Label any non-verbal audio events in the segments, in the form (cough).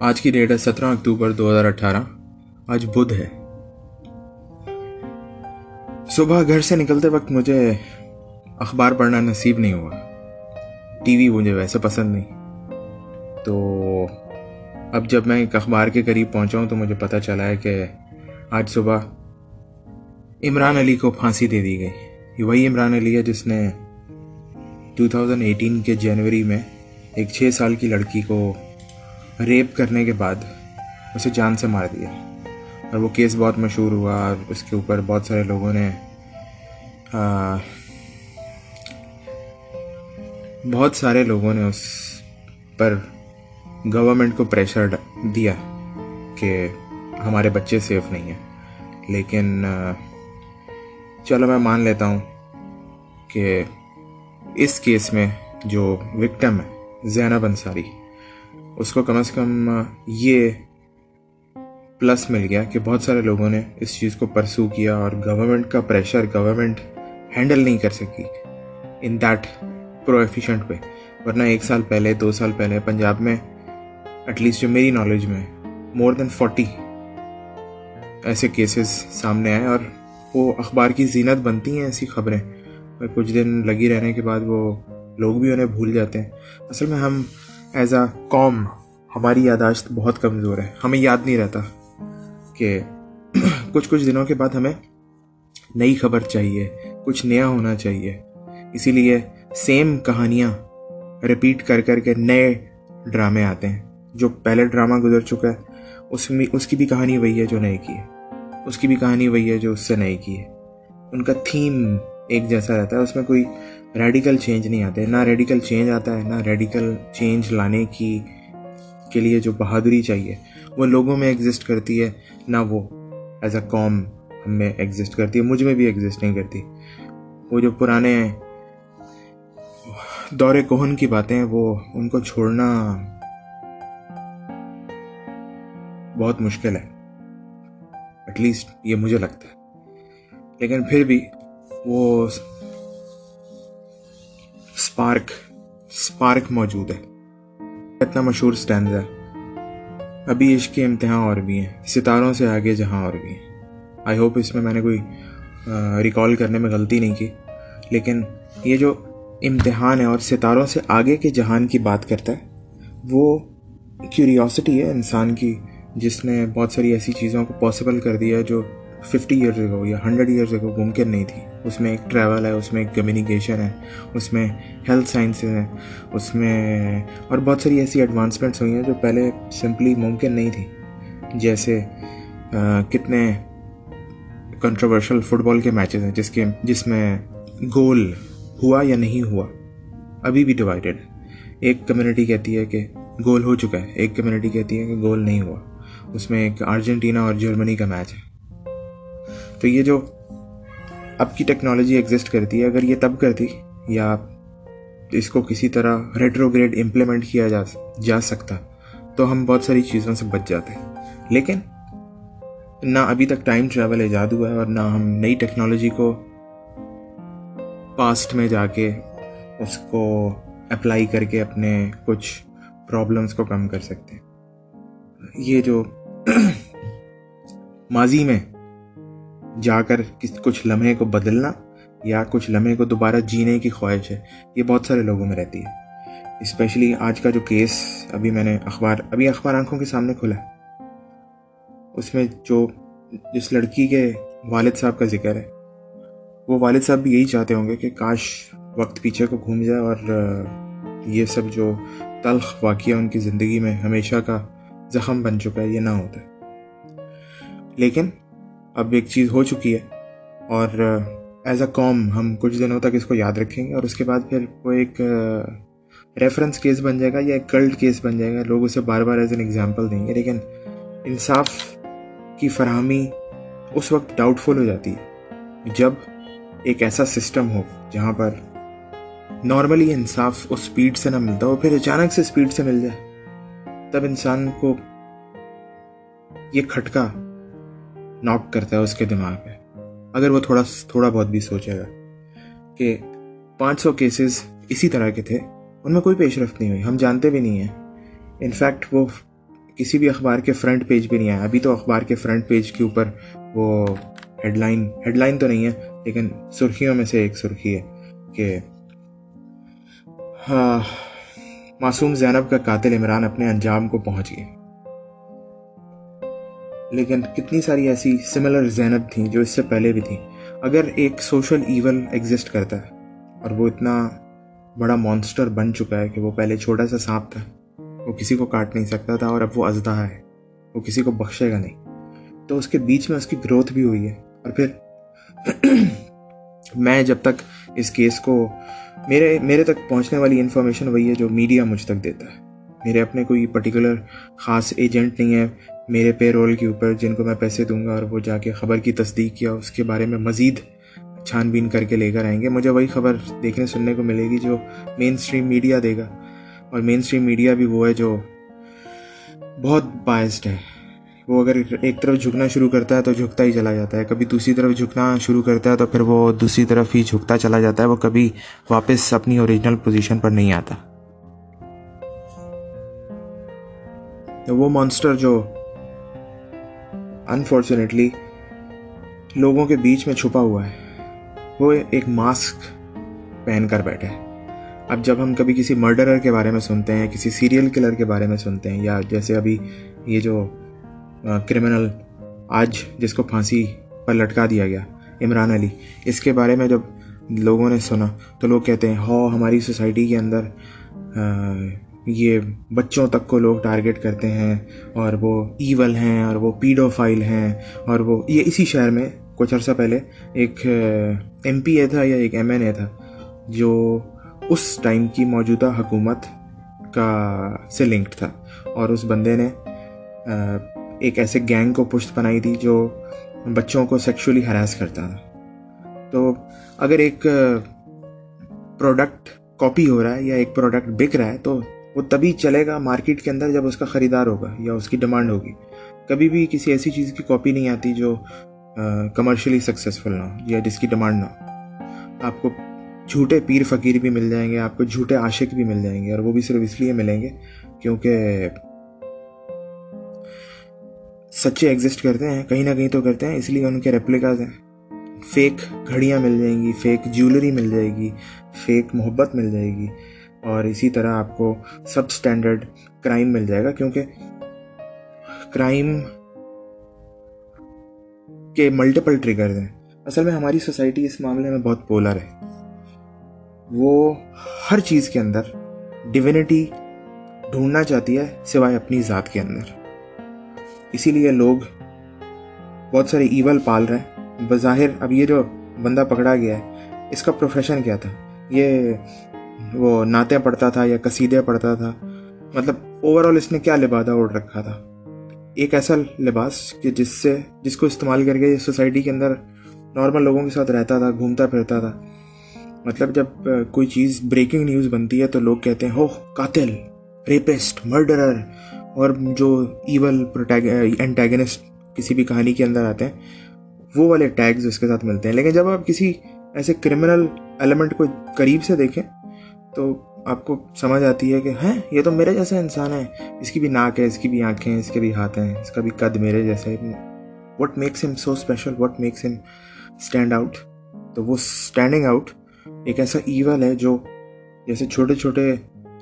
آج کی ڈیٹ ہے سترہ اکتوبر دو ہزار اٹھارہ۔ آج بدھ ہے۔ صبح گھر سے نکلتے وقت مجھے اخبار پڑھنا نصیب نہیں ہوا۔ ٹی وی مجھے ویسے پسند نہیں۔ تو اب جب میں ایک اخبار کے قریب پہنچا ہوں تو مجھے پتہ چلا ہے کہ آج صبح عمران علی کو پھانسی دے دی گئی۔ یہ وہی عمران علی ہے جس نے 2018 کے جنوری میں ایک چھ سال کی لڑکی کو ریپ کرنے کے بعد اسے جان سے مار دیا۔ اور وہ کیس بہت مشہور ہوا اور اس کے اوپر بہت سارے لوگوں نے بہت سارے لوگوں نے اس پر گورنمنٹ کو پریشر دیا کہ ہمارے بچے سیف نہیں ہیں۔ لیکن چلو میں مان لیتا ہوں کہ اس کیس میں جو وکٹم ہے، زینب انصاری اس کو کم از کم یہ پلس مل گیا کہ بہت سارے لوگوں نے اس چیز کو پرسو کیا اور گورنمنٹ کا پریشر گورنمنٹ ہینڈل نہیں کر سکی ان دیٹ پرو ایفیشینٹ پہ ورنہ ایک سال پہلے، دو سال پہلے پنجاب میں ایٹ لیسٹ جو میری نالج میں مور دین فورٹی ایسے کیسز سامنے آئے اور وہ اخبار کی زینت بنتی ہیں ایسی خبریں اور کچھ دن لگی رہنے کے بعد وہ لوگ بھی انہیں بھول جاتے ہیں. اصل میں ہم ایز اے قوم، ہماری یاداشت بہت کمزور ہے۔ ہمیں یاد نہیں رہتا کہ (clears throat) کچھ کچھ دنوں کے بعد ہمیں نئی خبر چاہیے، کچھ نیا ہونا چاہیے۔ اسی لیے سیم کہانیاں رپیٹ کر کر کے نئے ڈرامے آتے ہیں۔ جو پہلے ڈرامہ گزر چکا ہے، اس میں، اس کی بھی کہانی وہی ہے جو نئے کی ہے۔ اس کی بھی کہانی وہی ہے جو اس سے نئے کی ہے۔ ان کا تھیم ایک جیسا رہتا ہے۔ اس میں کوئی ریڈیکل چینج نہیں آتے. نہ ریڈیکل چینج آتا ہے، نہ ریڈیکل چینج لانے کی، کے لیے جو بہادری چاہیے، وہ لوگوں میں ایگزسٹ کرتی ہے، نہ وہ ایز اے قوم ہم میں ایگزسٹ کرتی ہے، مجھ میں بھی ایگزسٹ نہیں کرتی. وہ جو پرانے دور کوہن کی باتیں ہیں وہ ان کو چھوڑنا بہت مشکل ہے. ایٹ لیسٹ یہ مجھے لگتا ہے. لیکن پھر بھی وہ اسپارک اسپارک موجود ہے۔ اتنا مشہور اسٹینڈ ہے۔ ابھی عشق کے امتحان اور بھی ہیں۔ ستاروں سے آگے جہاں اور بھی ہیں۔ آئی ہوپ اس میں میں نے کوئی ریکال کرنے میں غلطی نہیں کی۔ لیکن یہ جو امتحان ہے اور ستاروں سے آگے کے جہان کی بات کرتا ہے، وہ کیوریوسٹی ہے انسان کی، جس نے بہت ساری ایسی چیزوں کو پاسبل کر دیا جو ففٹی ایئرز اگو یا ہنڈریڈ ایئرز اگو ممکن نہیں تھی۔ اس میں ایک ٹریول ہے، اس میں ایک کمیونیکیشن ہے، اس میں ہیلتھ سائنسز ہیں، اس میں اور بہت ساری ایسی ایڈوانسمنٹس ہوئی ہیں جو پہلے سمپلی ممکن نہیں تھی۔ جیسے کتنے کنٹروورشل فٹ بال کے میچز ہیں، جس کے، جس میں گول ہوا یا نہیں ہوا، ابھی بھی ڈیوائڈیڈ ایک کمیونٹی کہتی ہے کہ گول ہو چکا ہے، ایک کمیونٹی کہتی ہے کہ گول نہیں ہوا۔ اس میں ایک ارجنٹینا اور جرمنی کا میچ ہے۔ تو یہ جو اب کی ٹیکنالوجی ایگزسٹ کرتی ہے، اگر یہ تب کرتی یا اس کو کسی طرح ریٹروگریڈ امپلیمنٹ کیا جا جا سکتا، تو ہم بہت ساری چیزوں سے بچ جاتے لیکن نہ ابھی تک ٹائم ٹریول ایجاد ہوا ہے اور نہ ہم نئی ٹیکنالوجی کو پاسٹ میں جا کے اس کو اپلائی کر کے اپنے کچھ پرابلمس کو کم کر سکتے یہ جو (clears throat) ماضی میں جا کر کچھ لمحے کو بدلنا یا کچھ لمحے کو دوبارہ جینے کی خواہش ہے، یہ بہت سارے لوگوں میں رہتی ہے۔ اسپیشلی آج کا جو کیس ابھی میں نے اخبار ابھی اخبار آنکھوں کے سامنے کھولا اس میں جو جس لڑکی کے والد صاحب کا ذکر ہے، وہ والد صاحب بھی یہی چاہتے ہوں گے کہ کاش وقت پیچھے کو گھوم جائے اور یہ سب جو تلخ واقعہ ان کی زندگی میں ہمیشہ کا زخم بن چکا ہے، یہ نہ ہوتا۔ لیکن اب ایک چیز ہو چکی ہے اور ایز اے قوم ہم کچھ دنوں تک اس کو یاد رکھیں گے اور اس کے بعد پھر وہ ایک ریفرنس کیس بن جائے گا یا ایک کلٹ کیس بن جائے گا۔ لوگ اسے بار بار ایز این ایگزامپل دیں گے۔ لیکن انصاف کی فراہمی اس وقت ڈاؤٹ فل ہو جاتی ہے جب ایک ایسا سسٹم ہو جہاں پر نارملی انصاف اس اسپیڈ سے نہ ملتا ہو، پھر اچانک سے اسپیڈ سے مل جائے، تب انسان کو یہ کھٹکا ناک کرتا ہے اس کے دماغ پہ اگر وہ تھوڑا تھوڑا بہت بھی سوچے گا کہ پانچ سو کیسز اسی طرح کے تھے، ان میں کوئی پیش رفت نہیں ہوئی۔ ہم جانتے بھی نہیں ہیں۔ انفیکٹ وہ کسی بھی اخبار کے فرنٹ پیج بھی نہیں آیا ابھی تو اخبار کے فرنٹ پیج کے اوپر وہ ہیڈ لائن ہیڈ لائن تو نہیں ہے، لیکن سرخیوں میں سے ایک سرخی ہے کہ معصوم زینب کا قاتل عمران اپنے انجام کو پہنچ گئے۔ لیکن کتنی ساری ایسی سملر زینب تھیں جو اس سے پہلے بھی تھیں۔ اگر ایک سوشل ایون ایگزسٹ کرتا ہے اور وہ اتنا بڑا مانسٹر بن چکا ہے کہ وہ پہلے چھوٹا سا سانپ تھا، وہ کسی کو کاٹ نہیں سکتا تھا اور اب وہ ازدہ ہے، وہ کسی کو بخشے گا نہیں۔ تو اس کے بیچ میں اس کی گروتھ بھی ہوئی ہے۔ اور پھر (clears throat) میں جب تک اس کیس کو، میرے میرے تک پہنچنے والی انفارمیشن وہی ہے جو میڈیا مجھ تک دیتا ہے۔ میرے اپنے کوئی پرٹیکولر خاص ایجنٹ نہیں ہے میرے پے رول کے اوپر جن کو میں پیسے دوں گا اور وہ جا کے خبر کی تصدیق یا اس کے بارے میں مزید چھان بین کر کے لے کر آئیں گے، مجھے وہی خبر دیکھنے سننے کو ملے گی جو مین اسٹریم میڈیا دے گا۔ اور مین اسٹریم میڈیا بھی وہ ہے جو بہت باعث ہے۔ وہ اگر ایک طرف جھکنا شروع کرتا ہے تو جھکتا ہی چلا جاتا ہے، کبھی دوسری طرف جھکنا شروع کرتا ہے تو پھر وہ دوسری طرف ہی جھکتا چلا جاتا ہے، وہ کبھی واپس اپنی اوریجنل پوزیشن پر نہیں آتا۔ تو وہ مانسٹر جو انفارچونیٹلی لوگوں کے بیچ میں چھپا ہوا ہے۔ وہ ایک ماسک پہن کر بیٹھے اب جب ہم کبھی کسی مرڈرر کے بارے میں سنتے ہیں، کسی سیریل کلر کے بارے میں سنتے ہیں، یا جیسے ابھی یہ جو کرمنل آج جس کو پھانسی پر لٹکا دیا گیا، عمران علی، اس کے بارے میں جب لوگوں نے سنا تو لوگ کہتے ہیں ہو ہماری سوسائٹی کے اندر یہ بچوں تک کو لوگ ٹارگٹ کرتے ہیں اور وہ ایول ہیں اور وہ پیڈو فائل ہیں اور وہ یہ اسی شہر میں کچھ عرصہ پہلے ایک ایم پی اے تھا یا ایک ایم این اے تھا، جو اس ٹائم کی موجودہ حکومت کا سے لنکڈ تھا اور اس بندے نے ایک ایسے گینگ کو پشت بنائی تھی جو بچوں کو سیکشولی ہراس کرتا تھا۔ تو اگر ایک پروڈکٹ کاپی ہو رہا ہے یا ایک پروڈکٹ بک رہا ہے تو وہ تبھی چلے گا مارکیٹ کے اندر جب اس کا خریدار ہوگا یا اس کی ڈیمانڈ ہوگی۔ کبھی بھی کسی ایسی چیز کی کاپی نہیں آتی جو کمرشلی سکسیزفل نہ ہو یا جس کی ڈیمانڈ نہ ہو۔ آپ کو جھوٹے پیر فقیر بھی مل جائیں گے، آپ کو جھوٹے عاشق بھی مل جائیں گے اور وہ بھی صرف اس لیے ملیں گے کیونکہ سچے ایگزسٹ کرتے ہیں، کہیں نہ کہیں تو کرتے ہیں، اس لیے ان کے ریپلیکاز ہیں۔ فیک گھڑیاں مل جائیں گی فیک جیولری مل جائے گی فیک محبت مل جائے گی۔ اور اسی طرح آپ کو سب اسٹینڈرڈ کرائم مل جائے گا کیونکہ کرائم کے ملٹیپل ٹریگرز ہیں۔ اصل میں ہماری سوسائٹی اس معاملے میں بہت پولر ہے۔ وہ ہر چیز کے اندر ڈیوینٹی ڈھونڈنا چاہتی ہے سوائے اپنی ذات کے اندر۔ اسی لیے لوگ بہت سارے ایول پال رہے ہیں۔ بظاہر اب یہ جو بندہ پکڑا گیا ہے، اس کا پروفیشن کیا تھا؟ یہ وہ نعتیں پڑھتا تھا یا قصیدے پڑھتا تھا مطلب اوور آل اس نے کیا لبادہ اوڑھ رکھا تھا؟ ایک ایسا لباس کہ جس سے، جس کو استعمال کر کے سوسائٹی کے اندر نارمل لوگوں کے ساتھ رہتا تھا، گھومتا پھرتا تھا۔ مطلب جب کوئی چیز بریکنگ نیوز بنتی ہے تو لوگ کہتے ہیں ہو قاتل ریپسٹ مرڈرر اور جو ایول انٹیگنسٹ کسی بھی کہانی کے اندر آتے ہیں، وہ والے ٹیگز اس کے ساتھ ملتے ہیں۔ لیکن جب آپ کسی ایسے کرمنل ایلیمنٹ کو قریب سے دیکھیں تو آپ کو سمجھ آتی ہے کہ ہیں، یہ تو میرے جیسا انسان ہے اس کی بھی ناک ہے، اس کی بھی آنکھیں ہیں، اس کے بھی ہاتھ ہیں، اس کا بھی قد میرے جیسے۔ وٹ میکس ہم سو اسپیشل وٹ میکس ہم اسٹینڈ آؤٹ تو وہ اسٹینڈنگ آؤٹ ایک ایسا ایول ہے جو جیسے چھوٹے چھوٹے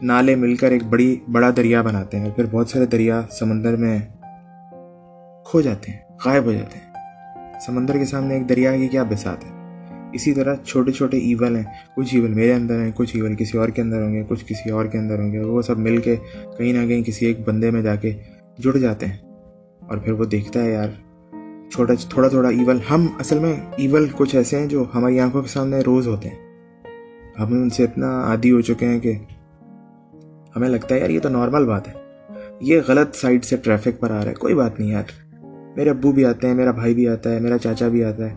نالے مل کر ایک بڑی، بڑا دریا بناتے ہیں، پھر بہت سارے دریا سمندر میں کھو جاتے ہیں، غائب ہو جاتے ہیں۔ سمندر کے سامنے ایک دریا کی کیا بسات ہے؟ اسی طرح چھوٹے چھوٹے ایول ہیں۔ کچھ ایول میرے اندر ہیں، کچھ ایول کسی اور کے اندر ہوں گے، کچھ کسی اور کے اندر ہوں گے۔ وہ سب مل کے کہیں نہ کہیں کسی ایک بندے میں جا کے جڑ جاتے ہیں۔ اور پھر وہ دیکھتا ہے، یار، چھوٹا تھوڑا تھوڑا ایول ہم اصل میں ایول کچھ ایسے ہیں جو ہماری آنکھوں کے سامنے روز ہوتے ہیں۔ ہم ان سے اتنا عادی ہو چکے ہیں کہ ہمیں لگتا ہے، یار، یہ تو نارمل بات ہے۔ یہ غلط سائڈ سے ٹریفک پر آ رہا ہے۔ کوئی بات نہیں، یار۔ میرے ابو بھی آتے ہیں، میرا بھائی بھی آتا ہے، میرا چاچا بھی آتا ہے۔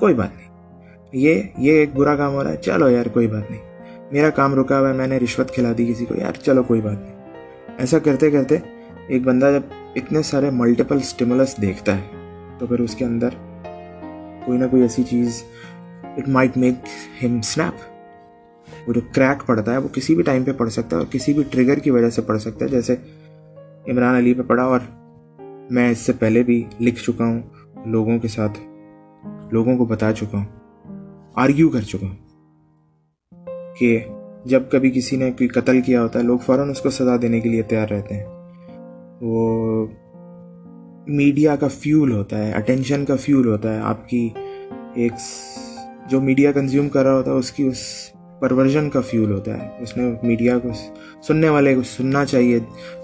کوئی بات نہیں۔ یہ یہ ایک برا کام ہو رہا ہے۔ چلو یار، کوئی بات نہیں۔ میرا کام رکا ہوا ہے، میں نے رشوت کھلا دی کسی کو۔ یار، چلو کوئی بات نہیں۔ ایسا کرتے کرتے ایک بندہ جب اتنے سارے ملٹیپل اسٹیمولس دیکھتا ہے، تو پھر اس کے اندر کوئی نہ کوئی ایسی چیز اٹ مائٹ میک ہم اسنیپ وہ جو کریک پڑتا ہے، وہ کسی بھی ٹائم پہ پڑ سکتا ہے اور کسی بھی ٹریگر کی وجہ سے پڑ سکتا ہے۔ جیسے عمران علی پہ پڑا، اور میں اس سے پہلے بھی لکھ چکا ہوں، لوگوں کے ساتھ، لوگوں کو بتا چکا ہوں۔ آرگیو کر چکا ہوں کہ جب کبھی کسی نے کوئی قتل کیا ہوتا ہے، لوگ فوراً اس کو سزا دینے کے لیے تیار رہتے ہیں۔ وہ میڈیا کا فیول ہوتا ہے اٹینشن کا فیول ہوتا ہے۔ آپ کی ایک جو میڈیا کنزیوم کر رہا ہوتا ہے، اس کی اس پرورژن کا فیول ہوتا ہے۔ اس نے میڈیا کو سننے والے کو سننا چاہیے۔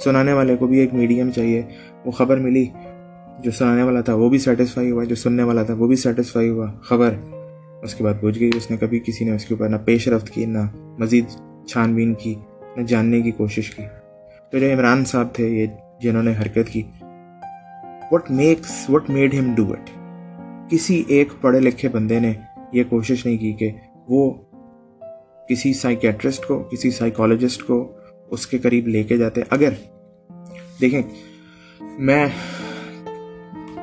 سنانے والے کو بھی ایک میڈیم چاہیے۔ وہ خبر ملی جو سنانے والا تھا، وہ بھی سیٹسفائی ہوا۔ جو سننے والا تھا، وہ بھی سیٹسفائی ہوا۔ خبر۔ اس کے بعد پوچھ گئی، اس نے کبھی کسی نے اس کے اوپر نہ پیش رفت کی، نہ مزید چھان بین کی، نہ جاننے کی کوشش کی۔ تو جو عمران صاحب تھے، یہ جنہوں نے حرکت کی وٹ میکس وٹ میڈ ہم ڈو اٹ کسی ایک پڑھے لکھے بندے نے یہ کوشش نہیں کی کہ وہ کسی سائیکیٹرسٹ کو، کسی سائیکالوجسٹ کو اس کے قریب لے کے جاتے۔ اگر دیکھیں، میں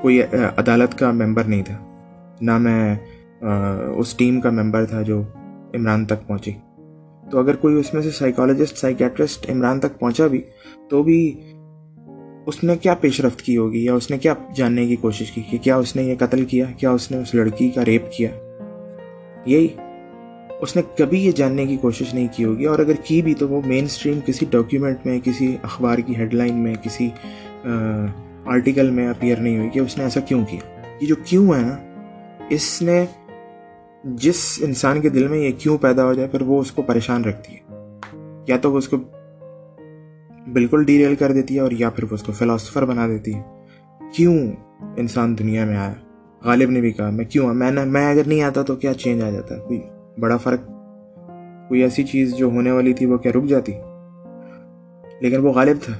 کوئی عدالت کا ممبر نہیں تھا، نہ میں اس ٹیم کا ممبر تھا جو عمران تک پہنچی۔ تو اگر کوئی اس میں سے سائیکالوجسٹ سائیکیٹرسٹ عمران تک پہنچا بھی، تو بھی اس نے کیا پیش رفت کی ہوگی یا اس نے کیا جاننے کی کوشش کی کہ کیا اس نے یہ قتل کیا کیا اس نے اس لڑکی کا ریپ کیا؟ یہی، اس نے کبھی یہ جاننے کی کوشش نہیں کی ہوگی اور اگر کی بھی تو وہ مین اسٹریم کسی ڈاکیومنٹ میں، کسی اخبار کی ہیڈ لائن میں، کسی آرٹیکل میں اپیئر نہیں ہوئی کہ اس نے ایسا کیوں کیا۔ یہ جو کیوں ہے نا، اس نے جس انسان کے دل میں یہ کیوں پیدا ہو جائے، پھر وہ اس کو پریشان رکھتی ہے۔ یا تو وہ اس کو بالکل ڈیریل کر دیتی ہے اور یا پھر وہ اس کو فلاسفر بنا دیتی ہے۔ کیوں انسان دنیا میں آیا؟ غالب نے بھی کہا، میں کیوں میں نے میں اگر نہیں آتا تو کیا چینج آ جاتا؟ کوئی بڑا فرق، کوئی ایسی چیز جو ہونے والی تھی وہ کیا رک جاتی؟ لیکن وہ غالب تھا۔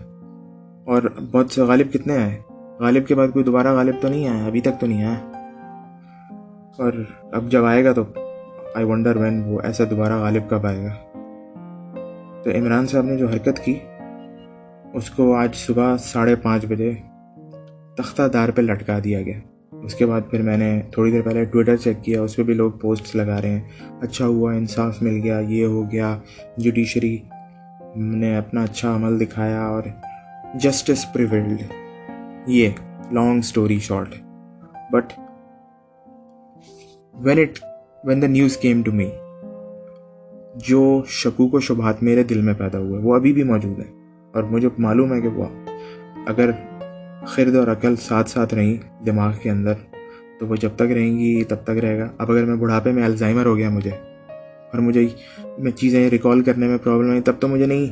اور بہت سے غالب کتنے آئے؟ غالب کے بعد کوئی دوبارہ غالب تو نہیں آیا؟ ابھی تک تو نہیں آیا۔ اور اب جب آئے گا تو آئی ونڈر وین وہ ایسا دوبارہ غالب کب آئے گا۔ تو عمران صاحب نے جو حرکت کی، اس کو آج صبح ساڑھے پانچ بجے تختہ دار پہ لٹکا دیا گیا۔ اس کے بعد پھر میں نے تھوڑی دیر پہلے ٹویٹر چیک کیا، اس پہ بھی لوگ پوسٹس لگا رہے ہیں۔ اچھا ہوا، انصاف مل گیا، یہ ہو گیا۔ جوڈیشری نے اپنا اچھا عمل دکھایا اور جسٹس پریویلڈ یہ long story short but when it when the news came to me جو شکوک و شبہات میرے دل میں پیدا ہوئے، وہ ابھی بھی موجود ہیں۔ اور مجھے معلوم ہے کہ وہ، اگر خرد اور عقل ساتھ ساتھ رہیں دماغ کے اندر، تو وہ جب تک رہیں گی، تب تک رہے گا۔ اب اگر میں بڑھاپے میں الزائمر ہو گیا مجھے، اور مجھے میں چیزیں ریکال کرنے میں پرابلم آئی، تب تو مجھے نہیں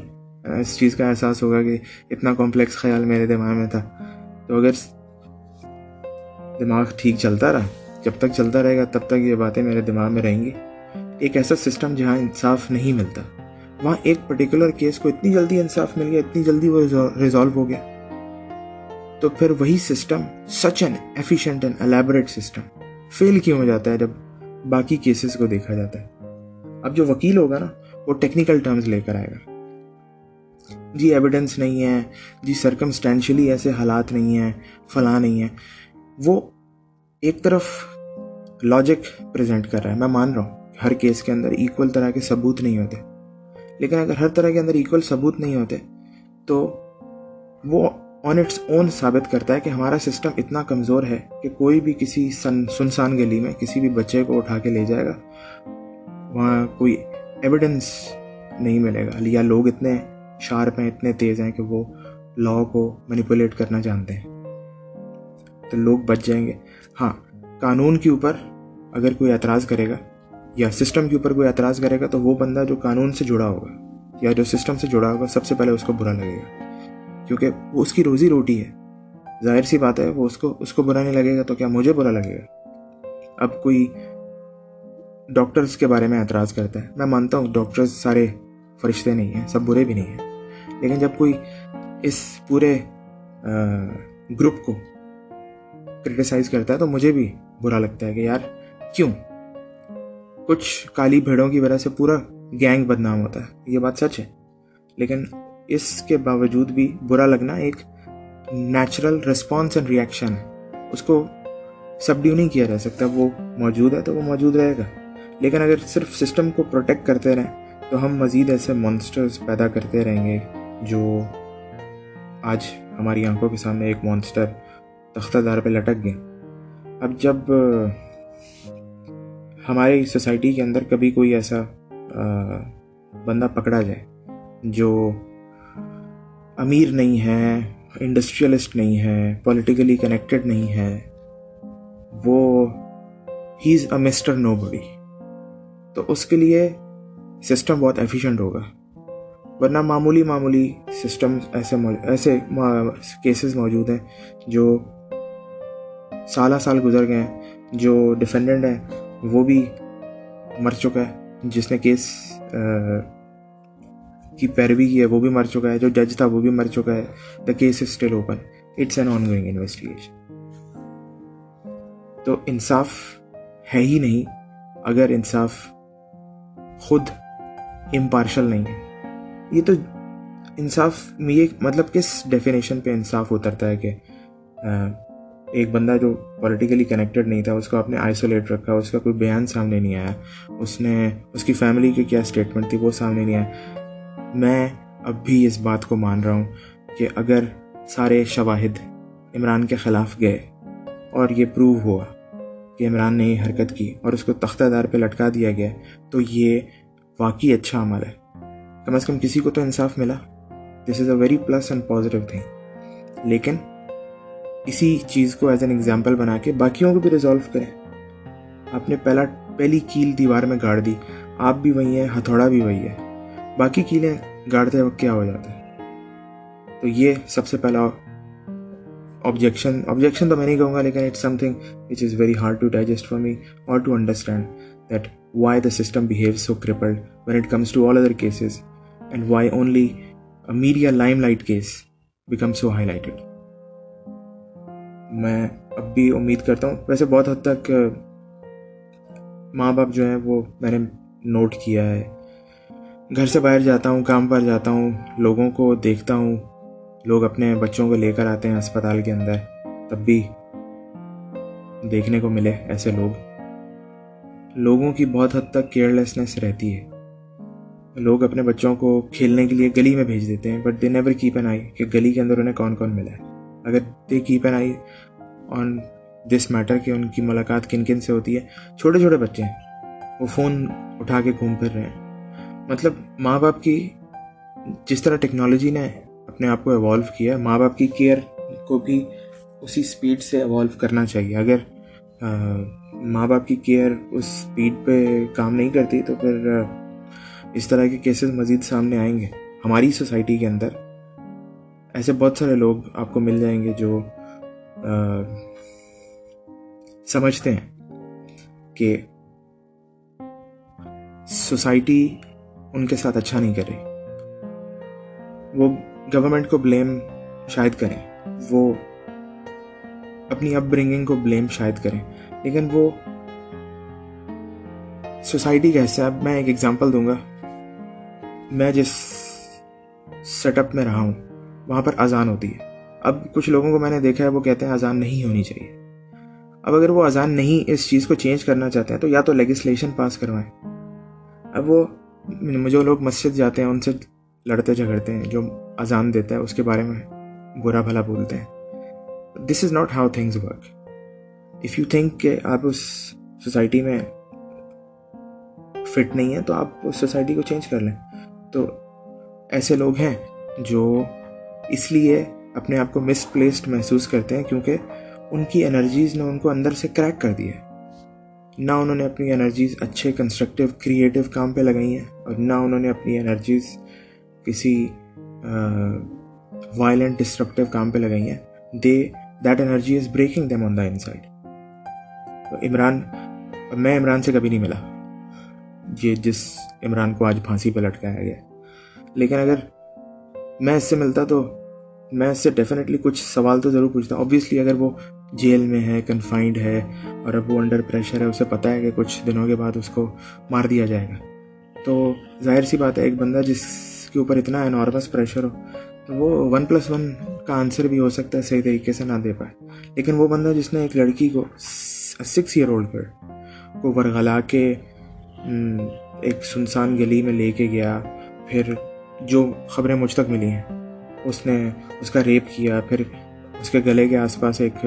اس چیز کا احساس ہوگا کہ اتنا کمپلیکس خیال میرے دماغ میں تھا۔ تو اگر دماغ ٹھیک چلتا رہا جب تک چلتا رہے گا تب تک یہ باتیں میرے دماغ میں رہیں گی۔ ایک ایسا سسٹم جہاں انصاف نہیں ملتا۔ وہاں ایک پرٹیکولر کیس کو اتنی جلدی انصاف مل گیا، اتنی جلدی وہ ریزالو ہو گیا۔ تو پھر وہی system such an efficient and elaborate system fail کیوں ہو جاتا ہے جب باقی کیسز کو دیکھا جاتا ہے؟ اب جو وکیل ہوگا نا، وہ ٹیکنیکل ٹرمز لے کر آئے گا۔ جی ایویڈنس نہیں ہے جی سرکمسٹینشلی ایسے حالات نہیں ہیں، فلاں نہیں ہے وہ ایک طرف لاجک پریزنٹ کر رہا ہے، میں مان رہا ہوں ہر کیس کے اندر ایکول طرح کے ثبوت نہیں ہوتے۔ لیکن اگر ہر طرح کے اندر ایکول ثبوت نہیں ہوتے، تو وہ آن اٹس اون ثابت کرتا ہے کہ ہمارا سسٹم اتنا کمزور ہے کہ کوئی بھی کسی سن سنسان گلی میں کسی بھی بچے کو اٹھا کے لے جائے گا۔ وہاں کوئی ایویڈنس نہیں ملے گا۔ یا لوگ اتنے شارپ ہیں، اتنے تیز ہیں کہ وہ لا کو مینیپولیٹ کرنا جانتے ہیں۔ تو لوگ بچ جائیں گے۔ ہاں قانون کے اوپر اگر کوئی اعتراض کرے گا یا سسٹم کے اوپر کوئی اعتراض کرے گا تو وہ بندہ جو قانون سے جڑا ہوگا یا جو سسٹم سے جڑا ہوگا، سب سے پہلے اس کو برا لگے گا۔ کیونکہ وہ اس کی روزی روٹی ہے۔ ظاہر سی بات ہے، وہ اس کو اس کو برا نہیں لگے گا تو کیا مجھے برا لگے گا؟ اب کوئی ڈاکٹرز کے بارے میں اعتراض کرتا ہے۔ میں مانتا ہوں، ڈاکٹرز سارے فرشتے نہیں ہیں، سب برے بھی نہیں ہیں۔ لیکن جب کوئی اس پورے گروپ کو کرٹیسائز کرتا ہے تو مجھے بھی برا لگتا ہے کہ یار، کیوں؟ کچھ کالی بھیڑوں کی وجہ سے پورا گینگ بدنام ہوتا ہے، یہ بات سچ ہے۔ لیکن اس کے باوجود بھی برا لگنا ایک نیچرل رسپانس اینڈ ریئیکشن ہے۔ اس کو سبڈیو نہیں کیا جا سکتا، وہ موجود ہے تو وہ موجود رہے گا۔ لیکن اگر صرف سسٹم کو پروٹیکٹ کرتے رہیں، تو ہم مزید ایسے مانسٹرز پیدا کرتے رہیں گے جو آج ہماری آنکھوں کے سامنے ایک مانسٹر تختہ دار پہ لٹک گیا اب جب ہماری سوسائٹی کے اندر کبھی کوئی ایسا بندہ پکڑا جائے جو امیر نہیں ہے، انڈسٹریلسٹ نہیں ہے، پولیٹیکلی کنیکٹڈ نہیں ہے، وہ ہی از اے مسٹر نو بڈی تو اس کے لیے سسٹم بہت ایفیشینٹ ہوگا۔ ورنہ معمولی معمولی سسٹم ایسے ایسے کیسز موجود ہیں جو سالہ سال گزر گئے ہیں، جو ڈیفینڈنٹ ہیں، وہ بھی مر چکا ہے۔ جس نے کیس کی پیروی کی ہے، وہ بھی مر چکا ہے۔ جو جج تھا، وہ بھی مر چکا ہے۔ The case is still open it's an ongoing investigation تو انصاف ہے ہی نہیں اگر انصاف خود امپارشل نہیں ہے۔ یہ تو انصاف یہ مطلب کس ڈیفینیشن پہ انصاف اترتا ہے کہ ایک بندہ جو پولیٹیکلی کنیکٹڈ نہیں تھا، اس کو آپ نے آئسولیٹ رکھا، اس کا کوئی بیان سامنے نہیں آیا۔ اس نے، اس کی فیملی کی کیا اسٹیٹمنٹ تھی، وہ سامنے نہیں آیا۔ میں اب بھی اس بات کو مان رہا ہوں کہ اگر سارے شواہد عمران کے خلاف گئے اور یہ پروو ہوا کہ عمران نے یہ حرکت کی اور اس کو تختہ دار پہ لٹکا دیا گیا، تو یہ واقعی اچھا عمل ہے۔ کم از کم کسی کو تو انصاف ملا۔ This is a very plus and positive thing لیکن اسی چیز کو ایز این ایگزامپل بنا کے باقیوں کو بھی ریزالو کریں۔ آپ نے پہلا پہلی کیل دیوار میں گاڑ دی۔ آپ بھی وہی ہیں، ہتھوڑا بھی وہی ہے۔ باقی کیلیں گاڑتے وقت کیا ہو جاتا ہے؟ تو یہ سب سے پہلا آبجیکشن آبجیکشن تو میں نہیں کہوں گا، لیکن it's something which is very hard to digest for me اور to understand that why the system behave so crippled when it comes to all other cases and why only media limelight case become so highlighted میں اب بھی امید کرتا ہوں۔ ویسے بہت حد تک، ماں باپ جو ہیں، وہ میں نے نوٹ کیا ہے۔ گھر سے باہر جاتا ہوں، کام پر جاتا ہوں، لوگوں کو دیکھتا ہوں۔ لوگ اپنے بچوں کو لے کر آتے ہیں اسپتال کے اندر۔ تب بھی دیکھنے کو ملے ایسے لوگ۔ لوگوں کی بہت حد تک کیئرلیسنیس رہتی ہے۔ لوگ اپنے بچوں کو کھیلنے کے لیے گلی میں بھیج دیتے ہیں but they never keep an eye کہ گلی کے اندر انہیں کون کون ملا ہے۔ اگر they keep an eye on this matter کہ ان کی ملاقات کن کن سے ہوتی ہے، چھوٹے چھوٹے بچے ہیں، وہ فون اٹھا کے گھوم پھر رہے ہیں۔ مطلب ماں باپ کی جس طرح ٹیکنالوجی نے اپنے آپ کو ایوالو کیا، ماں باپ کی کیئر کو بھی اسی اسپیڈ سے ایوالو کرنا چاہیے۔ اگر ماں باپ کی کیئر اس اسپیڈ پہ کام نہیں کرتی تو پھر اس طرح کے کیسز مزید سامنے آئیں گے۔ ہماری سوسائٹی کے اندر ایسے بہت سارے لوگ آپ کو مل جائیں گے جو سمجھتے ہیں کہ سوسائٹی ان کے ساتھ اچھا نہیں کرے۔ وہ گورنمنٹ کو بلیم شاید کریں، وہ اپنی اپ برنگنگ کو بلیم شاید کریں، لیکن وہ سوسائٹی کا حصہ اب میں ایک ایگزامپل دوں گا۔ میں جس سیٹ اپ میں رہا ہوں وہاں پر اذان ہوتی ہے۔ اب کچھ لوگوں کو میں نے دیکھا ہے، وہ کہتے ہیں اذان نہیں ہونی چاہیے۔ اب اگر وہ اذان نہیں اس چیز کو چینج کرنا چاہتے ہیں، تو یا تو لیگسلیشن پاس کروائیں۔ اب وہ جو لوگ مسجد جاتے ہیں، ان سے لڑتے جھگڑتے ہیں، جو اذان دیتا ہے، اس کے بارے میں برا بھلا بولتے ہیں۔ This is not how things work if you think کہ آپ اس سوسائٹی میں فٹ نہیں ہیں، تو آپ اس سوسائٹی کو چینج کر لیں۔ تو ایسے لوگ ہیں جو اس لیے اپنے آپ کو مس پلیسڈ محسوس کرتے ہیں کیونکہ ان کی انرجیز نے ان کو اندر سے کریک کر دی ہے نہ انہوں نے اپنی انرجیز اچھے کنسٹرکٹیو کریٹیو کام پہ لگائی ہیں اور نہ انہوں نے اپنی انرجیز کسی وائلنٹ ڈسٹرپٹیو کام پہ لگائی ہیں۔ They that energy is breaking them on the inside Imran میں عمران سے کبھی نہیں ملا۔ یہ جس عمران کو آج پھانسی پہ لٹکایا گیا لیکن اگر میں اس سے ملتا تو میں اس سے ڈیفینیٹلی کچھ سوال تو ضرور پوچھتا ہوں۔ اگر وہ جیل میں ہے کنفائنڈ ہے، اور اب وہ انڈر پریشر ہے، اسے پتہ ہے کہ کچھ دنوں کے بعد اس کو مار دیا جائے گا۔ تو ظاہر سی بات ہے، ایک بندہ جس کے اوپر اتنا انارمس پریشر ہو، تو وہ ون پلس ون کا آنسر بھی ہو سکتا ہے، صحیح طریقے سے نہ دے پائے۔ لیکن وہ بندہ جس نے ایک لڑکی کو سکس ایئر اولڈ پر کو ورغلا کے ایک سنسان گلی میں لے کے گیا، پھر جو خبریں مجھ تک ملی ہیں۔ اس نے اس کا ریپ کیا، پھر اس کے گلے کے آس پاس ایک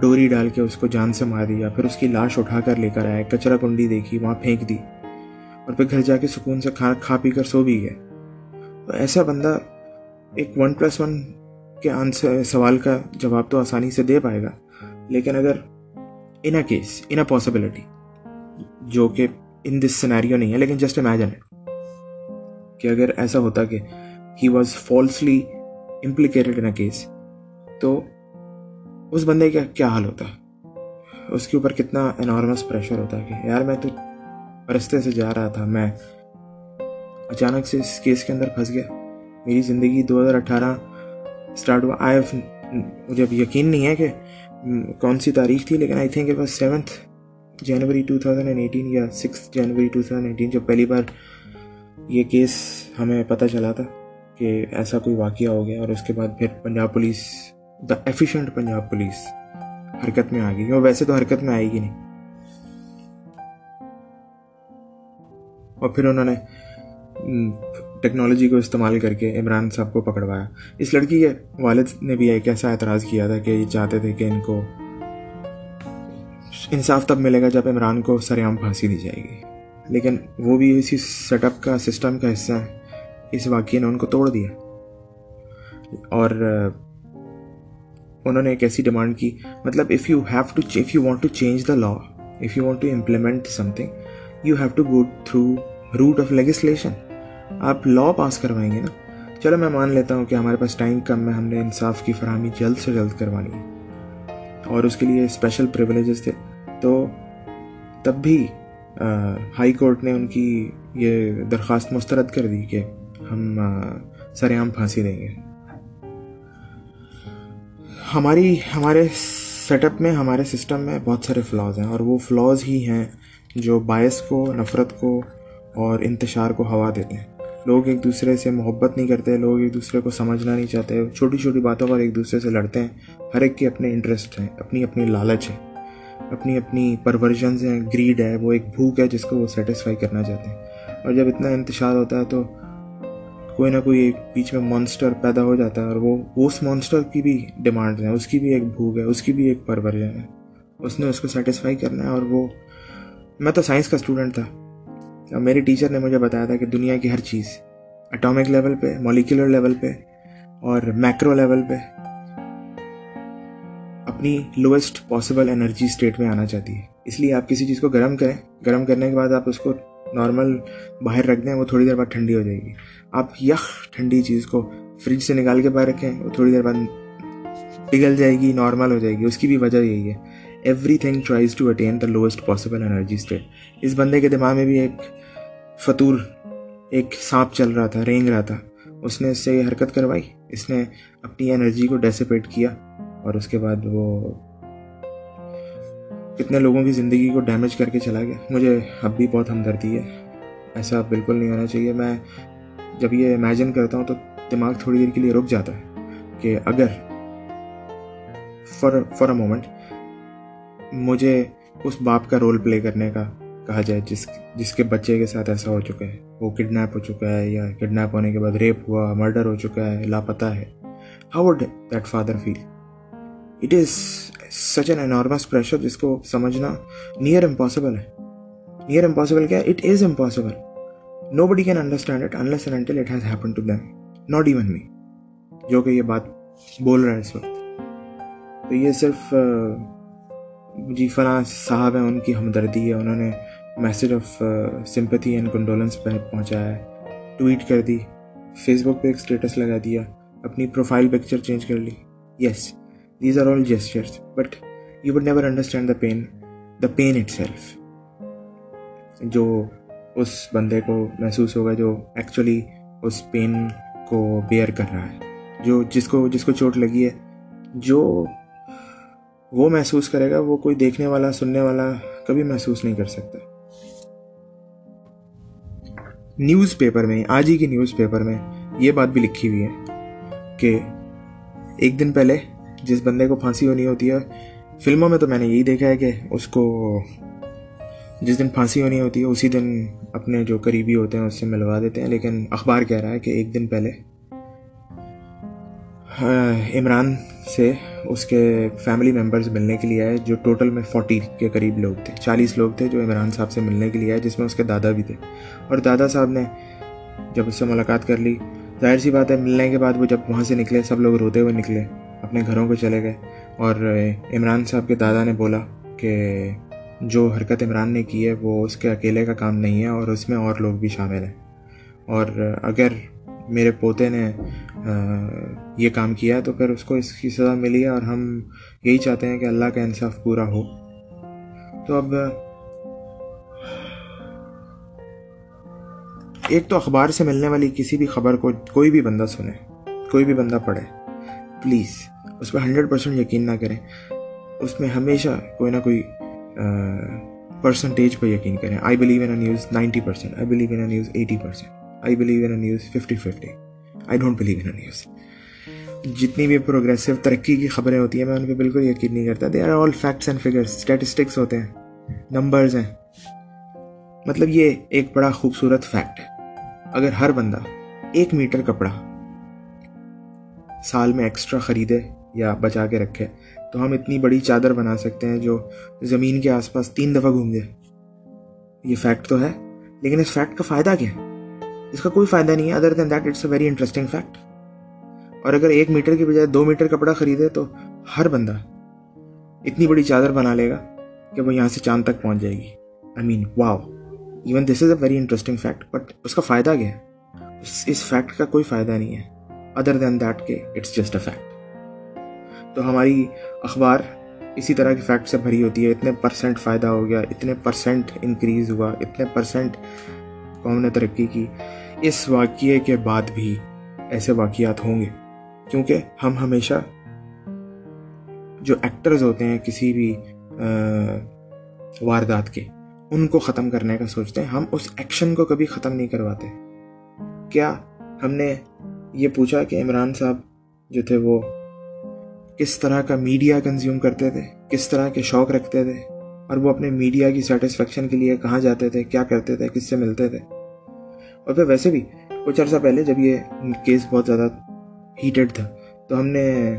ڈوری ڈال کے اس کو جان سے مار دیا، پھر اس کی لاش اٹھا کر لے کر آئے کچرا کنڈی دیکھی، وہاں پھینک دی اور پھر گھر جا کے سکون سے کھا کھا پی کر سو بھی گیا تو ایسا بندہ ایک ون پلس ون کے آنسر، سوال کا جواب تو آسانی سے دے پائے گا، لیکن اگر ان a case in a possibility جو کہ ان دس سینیریو نہیں ہے، لیکن جسٹ امیجن کہ اگر ایسا ہوتا کہ he was falsely implicated in a case تو اس بندے کا کیا حال ہوتا؟ اس کے اوپر کتنا انارمس پریشر ہوتا ہے کہ یار میں تو رستے سے جا رہا تھا، میں اچانک سے اس کیس کے اندر پھنس گیا۔ میری زندگی دو ہزار اٹھارہ اسٹارٹ ہوا۔ آئی مجھے اب یقین نہیں ہے کہ کون سی تاریخ تھی، لیکن آئی تھنک بس seventh January two thousand and eighteen یا six January two thousand eighteen جب پہلی بار یہ کیس ہمیں پتہ چلا تھا کہ ایسا کوئی واقعہ ہو گیا اور اس کے بعد پھر Punjab police the efficient Punjab police حرکت میں آ گئی اور ویسے تو حرکت میں آئے گی نہیں۔ اور پھر انہوں نے ٹیکنالوجی کو استعمال کر کے عمران صاحب کو پکڑوایا۔ اس لڑکی کے والد نے بھی ایک ایسا اعتراض کیا تھا کہ یہ چاہتے تھے کہ ان کو انصاف تب ملے گا جب عمران کو سر عام پھانسی دی جائے گی۔ لیکن وہ بھی اسی سیٹ اپ کا سسٹم کا حصہ ہے۔ اس واقعے نے ان کو توڑ دیا۔ اور، انہوں نے ایک ایسی ڈیمانڈ کی۔ مطلب if you have to if you want to change the law if you want to implement something you have to go through route of legislation آپ لا پاس کروائیں گے نا۔ چلو میں مان لیتا ہوں کہ ہمارے پاس ٹائم کم ہے، ہم نے انصاف کی فراہمی جلد سے جلد کروانی ہے۔ اور اس کے لیے اسپیشل پریولیجز تھے۔ تو تب بھی ہائی کورٹ نے ان کی یہ درخواست مسترد کر دی کہ ہم سر عام پھانسی دیں گے۔ ہماری، ہمارے سیٹ اپ میں، ہمارے سسٹم میں بہت سارے فلاز ہیں اور وہ فلاز ہی ہیں جو باعث کو، نفرت کو اور انتشار کو ہوا دیتے ہیں۔ لوگ ایک دوسرے سے محبت نہیں کرتے، لوگ ایک دوسرے کو سمجھنا نہیں چاہتے، چھوٹی چھوٹی باتوں پر ایک دوسرے سے لڑتے ہیں۔ ہر ایک کے اپنے انٹرسٹ ہیں، اپنی اپنی لالچ ہے۔ اپنی اپنی پرورژنز ہیں گریڈ ہے، وہ ایک بھوک ہے جس کو وہ سیٹسفائی کرنا چاہتے ہیں۔ اور جب اتنا انتشار ہوتا ہے تو کوئی نہ کوئی ایک بیچ میں مانسٹر پیدا ہو جاتا ہے اور وہ، اس مانسٹر کی بھی ڈیمانڈ ہے اس کی بھی ایک بھوک ہے، اس کی بھی ایک پرورژن ہے۔ اس نے اس کو سیٹسفائی کرنا ہے اور وہ، میں تو سائنس کا اسٹوڈنٹ تھا۔ اور میری ٹیچر نے مجھے بتایا تھا کہ دنیا کی ہر چیز اٹامک لیول پہ مولیکولر لیول پہ اور میکرو لیول پہ اپنی لوئسٹ پاسبل انرجی اسٹیٹ میں آنا چاہتی ہے۔ اس لیے آپ کسی چیز کو گرم کریں۔ گرم کرنے کے بعد آپ اس کو نارمل باہر رکھ دیں، وہ تھوڑی دیر بعد ٹھنڈی ہو جائے گی۔ آپ یخ ٹھنڈی چیز کو فریج سے نکال کے باہر رکھیں، وہ تھوڑی دیر بعد پگھل جائے گی نارمل ہو جائے گی۔ اس کی بھی وجہ یہی ہے۔ Everything tries to attain the lowest possible energy state اس بندے کے دماغ میں بھی ایک فطور، ایک سانپ چل رہا تھا، رینگ رہا تھا۔ اس نے اس سے یہ حرکت کروائی۔ اس نے اپنی انرجی کو ڈیسیپیٹ کیا۔ اور اس کے بعد وہ کتنے لوگوں کی زندگی کو ڈیمیج کر کے چلا گیا۔ مجھے اب بھی بہت ہمدردی ہے۔ ایسا بالکل نہیں ہونا چاہیے۔ میں جب یہ امیجن کرتا ہوں تو دماغ تھوڑی دیر کے لیے رک جاتا ہے کہ اگر فار فار اے مومنٹ مجھے اس باپ کا رول پلے کرنے کا کہا جائے، جس جس کے بچے کے ساتھ ایسا ہو چکا ہے۔ وہ کڈنیپ ہو چکا ہے یا کڈنیپ ہونے کے بعد ریپ ہوا مرڈر ہو چکا ہے، لاپتہ ہے۔ How would that father feel it is such an enormous pressure جس کو سمجھنا نیئر امپاسبل ہے نیئر امپاسبل کیا it is impossible nobody can understand it unless and until it has happen to them not even me جو کہ یہ بات بول رہا ہے اس وقت تو یہ صرف جی فلاں صاحب ہیں ان کی ہمدردی ہے انہوں نے message of sympathy and condolence پہ پہنچایا ہے ٹویٹ کر دی فیس بک پہ ایک اسٹیٹس لگا دیا اپنی پروفائل پکچر چینج کر لی yes these are all gestures but you would never understand the pain the pain itself جو اس بندے کو محسوس ہوگا جو ایکچولی اس پین کو بیئر کر رہا ہے، جو جس کو جس کو چوٹ لگی ہے، جو وہ محسوس کرے گا، وہ کوئی دیکھنے والا، سننے والا کبھی محسوس نہیں کر سکتا۔ نیوز پیپر میں، آج ہی کی نیوز پیپر میں یہ بات بھی لکھی ہوئی ہے کہ ایک دن پہلے جس بندے کو پھانسی ہونی ہوتی ہے، فلموں میں تو میں نے یہی دیکھا ہے کہ اس کو جس دن پھانسی ہونی ہوتی ہے، اسی دن اپنے جو قریبی ہوتے ہیں اس سے ملوا دیتے ہیں۔ لیکن اخبار کہہ رہا ہے کہ ایک دن پہلے عمران سے اس کے فیملی ممبرز ملنے کے لیے آئے، جو ٹوٹل میں فورٹی کے قریب لوگ تھے۔ چالیس لوگ تھے جو عمران صاحب سے ملنے کے لیے آئے، جس میں اس کے دادا بھی تھے۔ اور دادا صاحب نے جب اس سے ملاقات کر لی، ظاہر سی بات ہے، ملنے کے بعد وہ جب وہاں سے نکلے، سب لوگ روتے ہوئے نکلے۔ اپنے گھروں پہ چلے گئے اور عمران صاحب کے دادا نے بولا کہ جو حرکت عمران نے کی ہے وہ اس کے اکیلے کا کام نہیں ہے اور اس میں اور لوگ بھی شامل ہیں۔ اور اگر میرے پوتے نے یہ کام کیا تو پھر اس کو اس کی سزا ملی ہے اور ہم یہی چاہتے ہیں کہ اللہ کا انصاف پورا ہو۔ تو اب، ایک تو اخبار سے ملنے والی کسی بھی خبر کو کوئی بھی بندہ سنے، کوئی بھی بندہ پڑھے، پلیز۔ اس پہ ہنڈریڈ پرسینٹ یقین نہ کریں۔ اس میں ہمیشہ کوئی نہ کوئی پرسنٹیج پہ یقین کریں۔ I believe in news ninety percent I believe in news eighty percent I believe in news fifty fifty I don't believe in news جتنی بھی پروگریسو ترقی کی خبریں ہوتی ہیں، میں ان پہ بالکل یقین نہیں کرتا۔ They are all facts and figures statistics ہوتے ہیں نمبرز ہیں۔ مطلب یہ ایک بڑا خوبصورت فیکٹ ہے۔ اگر ہر بندہ ایک میٹر کپڑا سال میں ایکسٹرا خریدے یا بچا کے رکھے۔ تو ہم اتنی بڑی چادر بنا سکتے ہیں جو زمین کے آس پاس تین دفعہ گھوم جائے یہ فیکٹ تو ہے، لیکن اس فیکٹ کا فائدہ کیا ہے؟ اس کا کوئی فائدہ نہیں ہے other than that it's a very interesting fact اور اگر ایک میٹر کی بجائے دو میٹر کپڑا خریدے تو ہر بندہ اتنی بڑی چادر بنا لے گا کہ وہ یہاں سے چاند تک پہنچ جائے گی۔ I mean wow even this is a very interesting fact but اس کا فائدہ کیا ہے؟ اس فیکٹ کا کوئی فائدہ نہیں ہے ادر دین دیٹ کہ اٹس جسٹ اے فیکٹ تو ہماری اخبار اسی طرح کی فیکٹ سے بھری ہوتی ہے۔ اتنے پرسنٹ فائدہ ہو گیا، اتنے پرسنٹ انکریز ہوا، اتنے پرسنٹ قوم نے ترقی کی۔ اس واقعے کے بعد بھی ایسے واقعات ہوں گے۔ کیونکہ ہم ہمیشہ جو ایکٹرز ہوتے ہیں کسی بھی واردات کے، ان کو ختم کرنے کا سوچتے ہیں۔ ہم اس ایکشن کو کبھی ختم نہیں کرواتے۔ کیا ہم نے یہ پوچھا کہ عمران صاحب جو تھے وہ کس طرح کا میڈیا کنزیوم کرتے تھے، کس طرح کے شوق رکھتے تھے، اور وہ اپنے میڈیا کی سیٹسفیکشن کے لیے کہاں جاتے تھے، کیا کرتے تھے، کس سے ملتے تھے۔ اور پھر ویسے بھی کچھ عرصہ پہلے جب یہ کیس بہت زیادہ ہیٹڈ تھا، تو ہم نے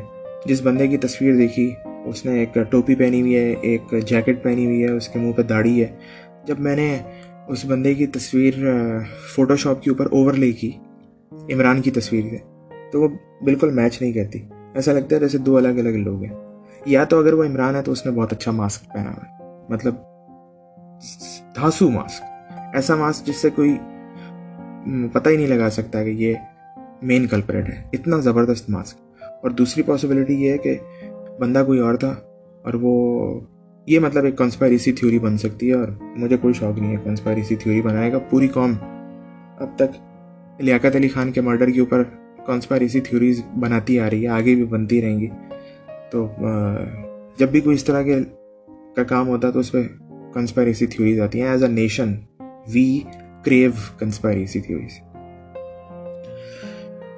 جس بندے کی تصویر دیکھی، اس نے ایک ٹوپی پہنی ہوئی ہے، ایک جیکٹ پہنی ہوئی ہے، اس کے منہ پہ داڑھی ہے۔ جب میں نے اس بندے کی تصویر فوٹو شاپ کے اوپر اوور لے کی، عمران کی تصویر سے تو وہ بالکل میچ نہیں کرتی۔ ایسا لگتا ہے جیسے دو الگ الگ لوگ ہیں۔ یا تو اگر وہ عمران ہے تو اس نے بہت اچھا ماسک پہنا ہوا ہے۔ مطلب دھاسو ماسک ایسا ماسک جس سے کوئی پتہ ہی نہیں لگا سکتا کہ یہ مین کلپریٹ ہے۔ اتنا زبردست ماسک اور دوسری پاسبلٹی یہ ہے کہ بندہ کوئی اور تھا اور وہ، یہ مطلب ایک کنسپائریسی تھیوری بن سکتی ہے اور مجھے کوئی شوق نہیں ہے کنسپائریسی تھیوری بنائے گا پوری قوم اب تک لیاقت علی خان کے مرڈر کے اوپر کانسپائریسی تھیوریز بناتی آ رہی ہے، آگے بھی بنتی رہیں گی۔ تو جب بھی کوئی اس طرح کے کا کام ہوتا ہے تو اس پہ کنسپائریسی تھیوریز آتی ہیں۔ As a nation we crave conspiracy theories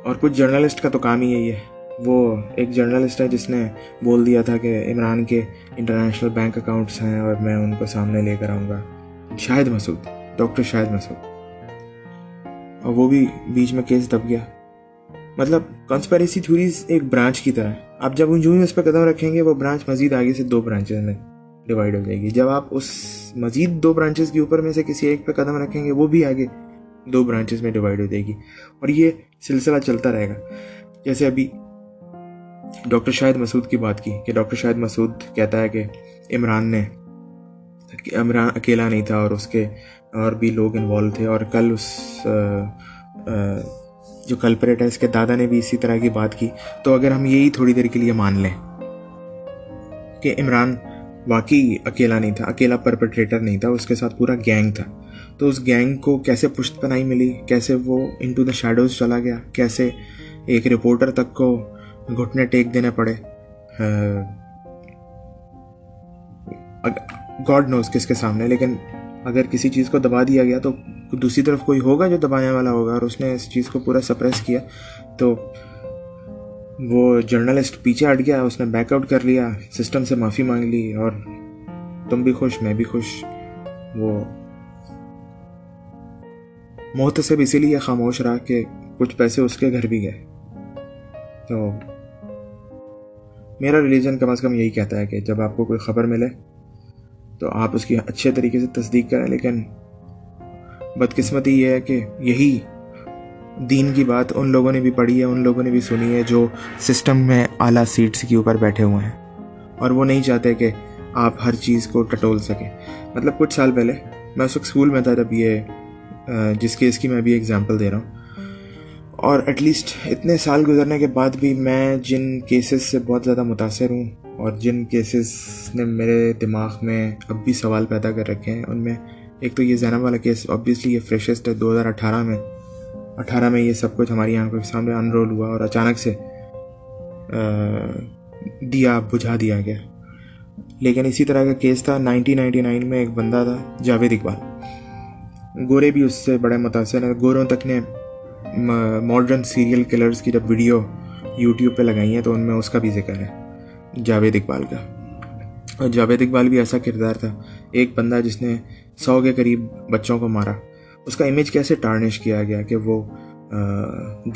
اور کچھ جرنلسٹ کا تو کام ہی یہی ہے۔ وہ ایک جرنلسٹ ہے جس نے بول دیا تھا کہ عمران کے انٹرنیشنل بینک اکاؤنٹس ہیں اور میں ان کو سامنے لے کر آؤں گا۔ شاہد مسعود ڈاکٹر شاہد مسعود۔ اور وہ بھی بیچ میں کیس دب گیا۔ مطلب کانسپیریسی تھیوریز ایک برانچ کی طرح آپ جب جو ہی اس پہ قدم رکھیں گے، وہ برانچ مزید آگے سے دو برانچز میں ڈیوائڈ ہو جائے گی۔ جب آپ اس مزید دو برانچز کے اوپر میں سے کسی ایک پہ قدم رکھیں گے، وہ بھی آگے دو برانچز میں ڈیوائڈ ہو جائے گی۔ اور یہ سلسلہ چلتا رہے گا۔ جیسے ابھی ڈاکٹر شاہد مسعود کی بات کی کہ ڈاکٹر شاہد مسعود کہتا ہے کہ عمران نے عمران اکیلا نہیں تھا اور اس کے اور بھی لوگ انوالو تھے اور کل اس جو کلپریٹ ہے، اس کے دادا نے بھی اسی طرح کی بات کی۔ تو اگر ہم یہی تھوڑی دیر کے لیے مان لیں کہ عمران واقعی اکیلا نہیں تھا، اکیلا پرپٹریٹر نہیں تھا، اس کے ساتھ پورا گینگ تھا، تو اس گینگ کو کیسے پشت پنائی ملی؟ کیسے وہ ان ٹو دا شیڈوز چلا گیا؟ کیسے ایک رپورٹر تک کو گھٹنے ٹیک دینے پڑے؟ گاڈ نوز کس کے سامنے، لیکن اگر کسی چیز کو دبا دیا گیا تو دوسری طرف کوئی ہوگا جو دبانے والا ہوگا اور اس نے اس چیز کو پورا سپریس کیا، تو وہ جرنلسٹ پیچھے ہٹ گیا، اس نے بیک آؤٹ کر لیا سسٹم سے معافی مانگ لی اور تم بھی خوش، میں بھی خوش۔ وہ محتسب اسی لیے خاموش رہا کہ کچھ پیسے اس کے گھر بھی گئے۔ تو میرا ریلیجن کم از کم یہی کہتا ہے کہ جب آپ کو کوئی خبر ملے تو آپ اس کی اچھے طریقے سے تصدیق کریں، لیکن بدقسمتی یہ ہے کہ یہی دین کی بات ان لوگوں نے بھی پڑھی ہے، ان لوگوں نے بھی سنی ہے جو سسٹم میں اعلیٰ سیٹس کے اوپر بیٹھے ہوئے ہیں۔ اور وہ نہیں چاہتے کہ آپ ہر چیز کو ٹٹول سکیں۔ مطلب کچھ سال پہلے میں اس وقت اسکول میں تھا جب یہ جس کیس کی میں ابھی اگزامپل دے رہا ہوں۔ اور ایٹ لیسٹ اتنے سال گزرنے کے بعد بھی میں جن کیسز سے بہت زیادہ متاثر ہوں اور جن کیسز نے میرے دماغ میں اب بھی سوال پیدا کر رکھے ہیں، ان میں ایک تو یہ زینب والا کیس آبویسلی یہ فریشسٹ ہے دو ہزار اٹھارہ میں۔ اٹھارہ میں یہ سب کچھ ہماری آنکھوں کے سامنے انرول ہوا اور اچانک سے دیا، بجھا دیا گیا۔ لیکن اسی طرح کا کیس تھا، نائنٹین نائنٹی نائن میں ایک بندہ تھا، جاوید اقبال۔ گورے بھی اس سے بڑے متاثر ہیں۔ گوروں تک نے ماڈرن سیریل کلرز کی جب ویڈیو یوٹیوب پہ لگائی ہیں، تو ان میں اس کا بھی ذکر ہے۔ جاوید اقبال کا۔ اور جاوید اقبال بھی ایسا کردار تھا، ایک بندہ جس نے سو کے قریب بچوں کو مارا۔ اس کا امیج کیسے ٹارنش کیا گیا کہ وہ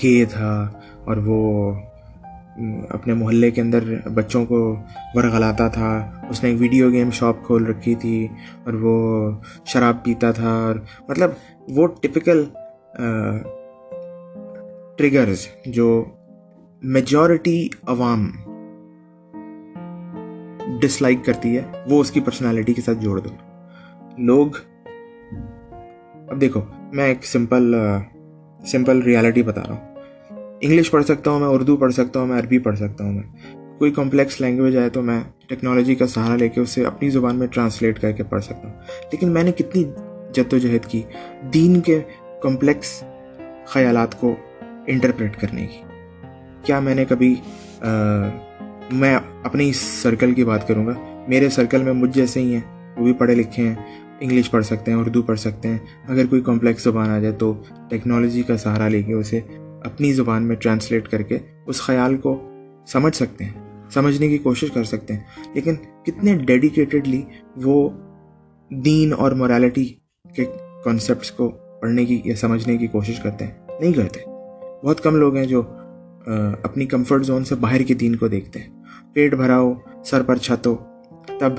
گے تھا اور وہ اپنے محلے کے اندر بچوں کو ورغلاتا تھا۔ اس نے ایک ویڈیو گیم شاپ کھول رکھی تھی اور وہ شراب پیتا تھا اور مطلب وہ ٹپکل ٹریگرز جو میجورٹی عوام ڈس لائک کرتی ہے، وہ اس کی پرسنالٹی کے ساتھ جوڑ دو لوگ، اب دیکھو، میں ایک سمپل سمپل ریالٹی بتا رہا ہوں۔ انگلش پڑھ سکتا ہوں میں، اردو پڑھ سکتا ہوں میں، عربی پڑھ سکتا ہوں میں۔ کوئی کمپلیکس لینگویج آئے تو میں ٹیکنالوجی کا سہارا لے کے اسے اپنی زبان میں ٹرانسلیٹ کر کے پڑھ سکتا ہوں۔ لیکن میں نے کتنی جد و جہد کی دین کے کمپلیکس خیالات کو انٹرپریٹ کرنے کی۔ کیا میں نے کبھی میں اپنی سرکل کی بات کروں گا۔ میرے سرکل میں مجھ جیسے ہی ہیں، وہ بھی پڑھے لکھے ہیں انگلش پڑھ سکتے ہیں، اردو پڑھ سکتے ہیں۔ اگر کوئی کمپلیکس زبان آ جائے تو ٹیکنالوجی کا سہارا لے کے اسے اپنی زبان میں ٹرانسلیٹ کر کے اس خیال کو سمجھ سکتے ہیں، سمجھنے کی کوشش کر سکتے ہیں۔ لیکن کتنے ڈیڈیکیٹڈلی وہ دین اور مورالٹی کے کانسیپٹس کو پڑھنے کی یا سمجھنے کی کوشش کرتے ہیں۔ نہیں کرتے۔ بہت کم لوگ ہیں جو اپنی کمفرٹ زون سے باہر کے دین کو دیکھتے ہیں۔ پیٹ بھرا ہو سر پر چھت ہو تب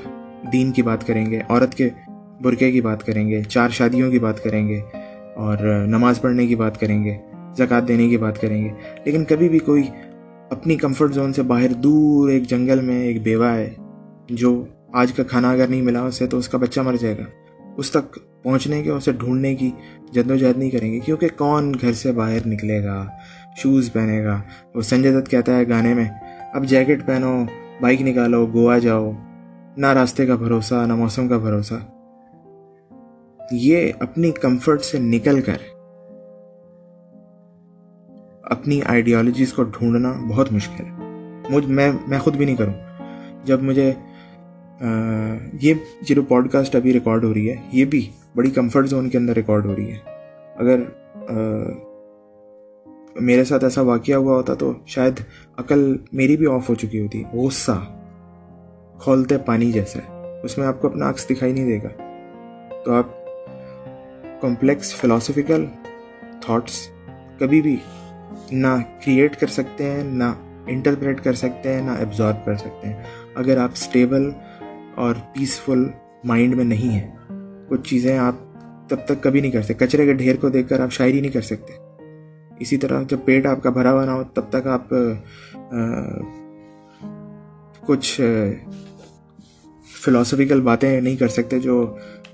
دین کی بات کریں گے، عورت کے برقعے کی بات کریں گے، چار شادیوں کی بات کریں گے اور نماز پڑھنے کی بات کریں گے، زکوٰۃ دینے کی بات کریں گے۔ لیکن کبھی بھی کوئی اپنی کمفرٹ زون سے باہر دور ایک جنگل میں ایک بیوہ ہے جو آج کا کھانا اگر نہیں ملا اسے تو اس کا بچہ مر جائے گا۔ اس تک پہنچنے کے، اسے ڈھونڈنے کی جد و جہد نہیں کریں گے، کیونکہ کون گھر سے باہر نکلے گا شوز پہنے گا۔ وہ سنجے دت کہتا ہے گانے میں اب جیکٹ پہنو، بائک نکالو، گوا جاؤ۔ نہ راستے کا بھروسہ، نہ موسم کا بھروسہ۔ یہ اپنی کمفرٹ سے نکل کر اپنی آئیڈیالوجیز کو ڈھونڈنا بہت مشکل ہے۔ مجھ، میں میں خود بھی نہیں کروں۔ جب مجھے یہ جو پوڈ کاسٹ ابھی ریکارڈ ہو رہی ہے، یہ بھی بڑی کمفرٹ زون کے اندر ریکارڈ ہو رہی ہے۔ اگر میرے ساتھ ایسا واقعہ ہوا ہوتا تو شاید عقل میری بھی آف ہو چکی ہوتی۔ غصہ۔ کھولتے پانی جیسا ہے۔ اس میں آپ کو اپنا عکس دکھائی نہیں دے گا۔ تو آپ کمپلیکس فلاسفیکل تھاٹس کبھی بھی نہ کریٹ کر سکتے ہیں، نہ انٹرپریٹ کر سکتے ہیں، نہ ایبزارو کر سکتے ہیں۔ اگر آپ اسٹیبل اور پیسفل مائنڈ میں نہیں ہیں، کچھ چیزیں آپ تب تک کبھی نہیں کر سکتے۔ کچرے کے ڈھیر کو دیکھ کر آپ شاعری نہیں کر سکتے۔ اسی طرح جب پیٹ آپ کا بھرا ہوا نہ ہو، تب تک آپ کچھ فلاسفیکل باتیں نہیں کر سکتے جو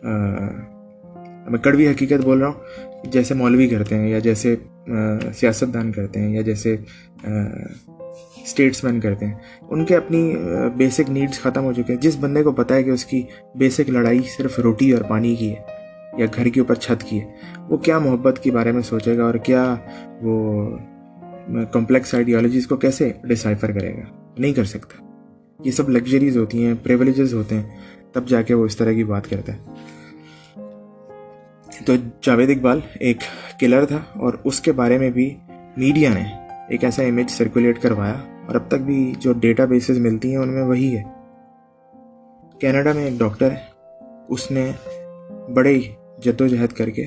میں کڑوی حقیقت بول رہا ہوں، جیسے مولوی کرتے ہیں یا جیسے سیاست دان کرتے ہیں یا جیسے اسٹیٹس مین کرتے ہیں، ان کے اپنی بیسک نیڈس ختم ہو چکے ہیں۔ جس بندے کو پتہ ہے کہ اس کی بیسک لڑائی صرف روٹی اور پانی کی ہے یا گھر کے اوپر چھت کی ہے، وہ کیا محبت کے بارے میں سوچے گا اور کیا وہ کمپلیکس آئیڈیالوجیز کو کیسے ڈسائفر کرے گا؟ نہیں کر سکتا۔ یہ سب لگژریز ہوتی ہیں پریولیجز ہوتے ہیں، تب جا کے وہ اس طرح کی بات کرتا ہے۔ تو جاوید اقبال ایک کلر تھا اور اس کے بارے میں بھی میڈیا نے ایک ایسا امیج سرکولیٹ کروایا اور اب تک بھی جو ڈیٹا بیسز ملتی ہیں ان میں وہی ہے۔ کینیڈا میں ایک ڈاکٹر ہے، اس نے بڑے جد و جہد کر کے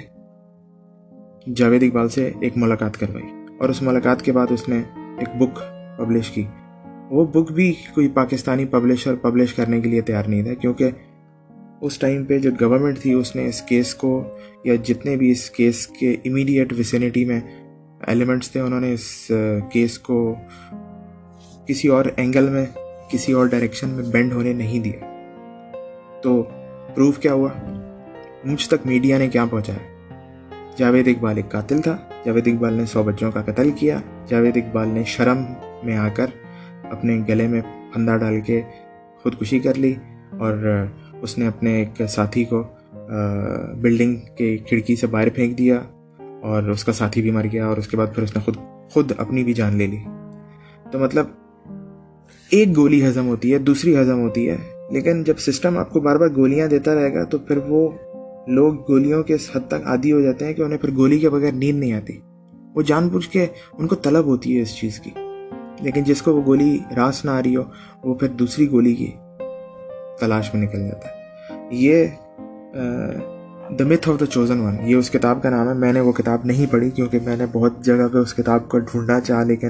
جاوید اقبال سے ایک ملاقات کروائی اور اس ملاقات کے بعد اس نے ایک بک پبلش کی۔ وہ بک بھی کوئی پاکستانی پبلشر پبلش کرنے کے لیے تیار نہیں تھا کیونکہ اس ٹائم پہ جو گورنمنٹ تھی اس نے اس کیس کو یا جتنے بھی اس کیس کے امیڈیٹ ویسینٹی میں ایلیمنٹس تھے، انہوں نے اس کیس کو کسی اور اینگل میں، کسی اور ڈائریکشن میں بینڈ ہونے نہیں دیا۔ تو پروف کیا ہوا؟ مجھ تک میڈیا نے کیا پہنچایا؟ جاوید اقبال ایک قاتل تھا۔ جاوید اقبال نے سو بچوں کا قتل کیا۔ جاوید اقبال نے شرم میں آ کر اپنے گلے میں پھندا ڈال کے خودکشی کر لی اور اس نے اپنے ایک ساتھی کو بلڈنگ کے کھڑکی سے باہر پھینک دیا اور اس کا ساتھی بھی مر گیا اور اس کے بعد پھر اس نے خود خود اپنی بھی جان لے لی۔ تو مطلب ایک گولی ہضم ہوتی ہے، دوسری ہضم ہوتی ہے، لیکن جب سسٹم آپ کو بار بار گولیاں دیتا رہے گا تو پھر وہ لوگ گولیوں کے حد تک عادی ہو جاتے ہیں کہ انہیں پھر گولی کے بغیر نیند نہیں آتی۔ وہ جان بوجھ کے ان کو طلب ہوتی ہے اس چیز کی۔ لیکن جس کو وہ گولی راس نہ آ رہی ہو، وہ پھر دوسری گولی کی تلاش میں نکل جاتا ہے۔ یہ the myth of the chosen one یہ اس کتاب کا نام ہے۔ میں نے وہ کتاب نہیں پڑھی کیونکہ میں نے بہت جگہ پہ اس کتاب کو ڈھونڈا چاہا، لیکن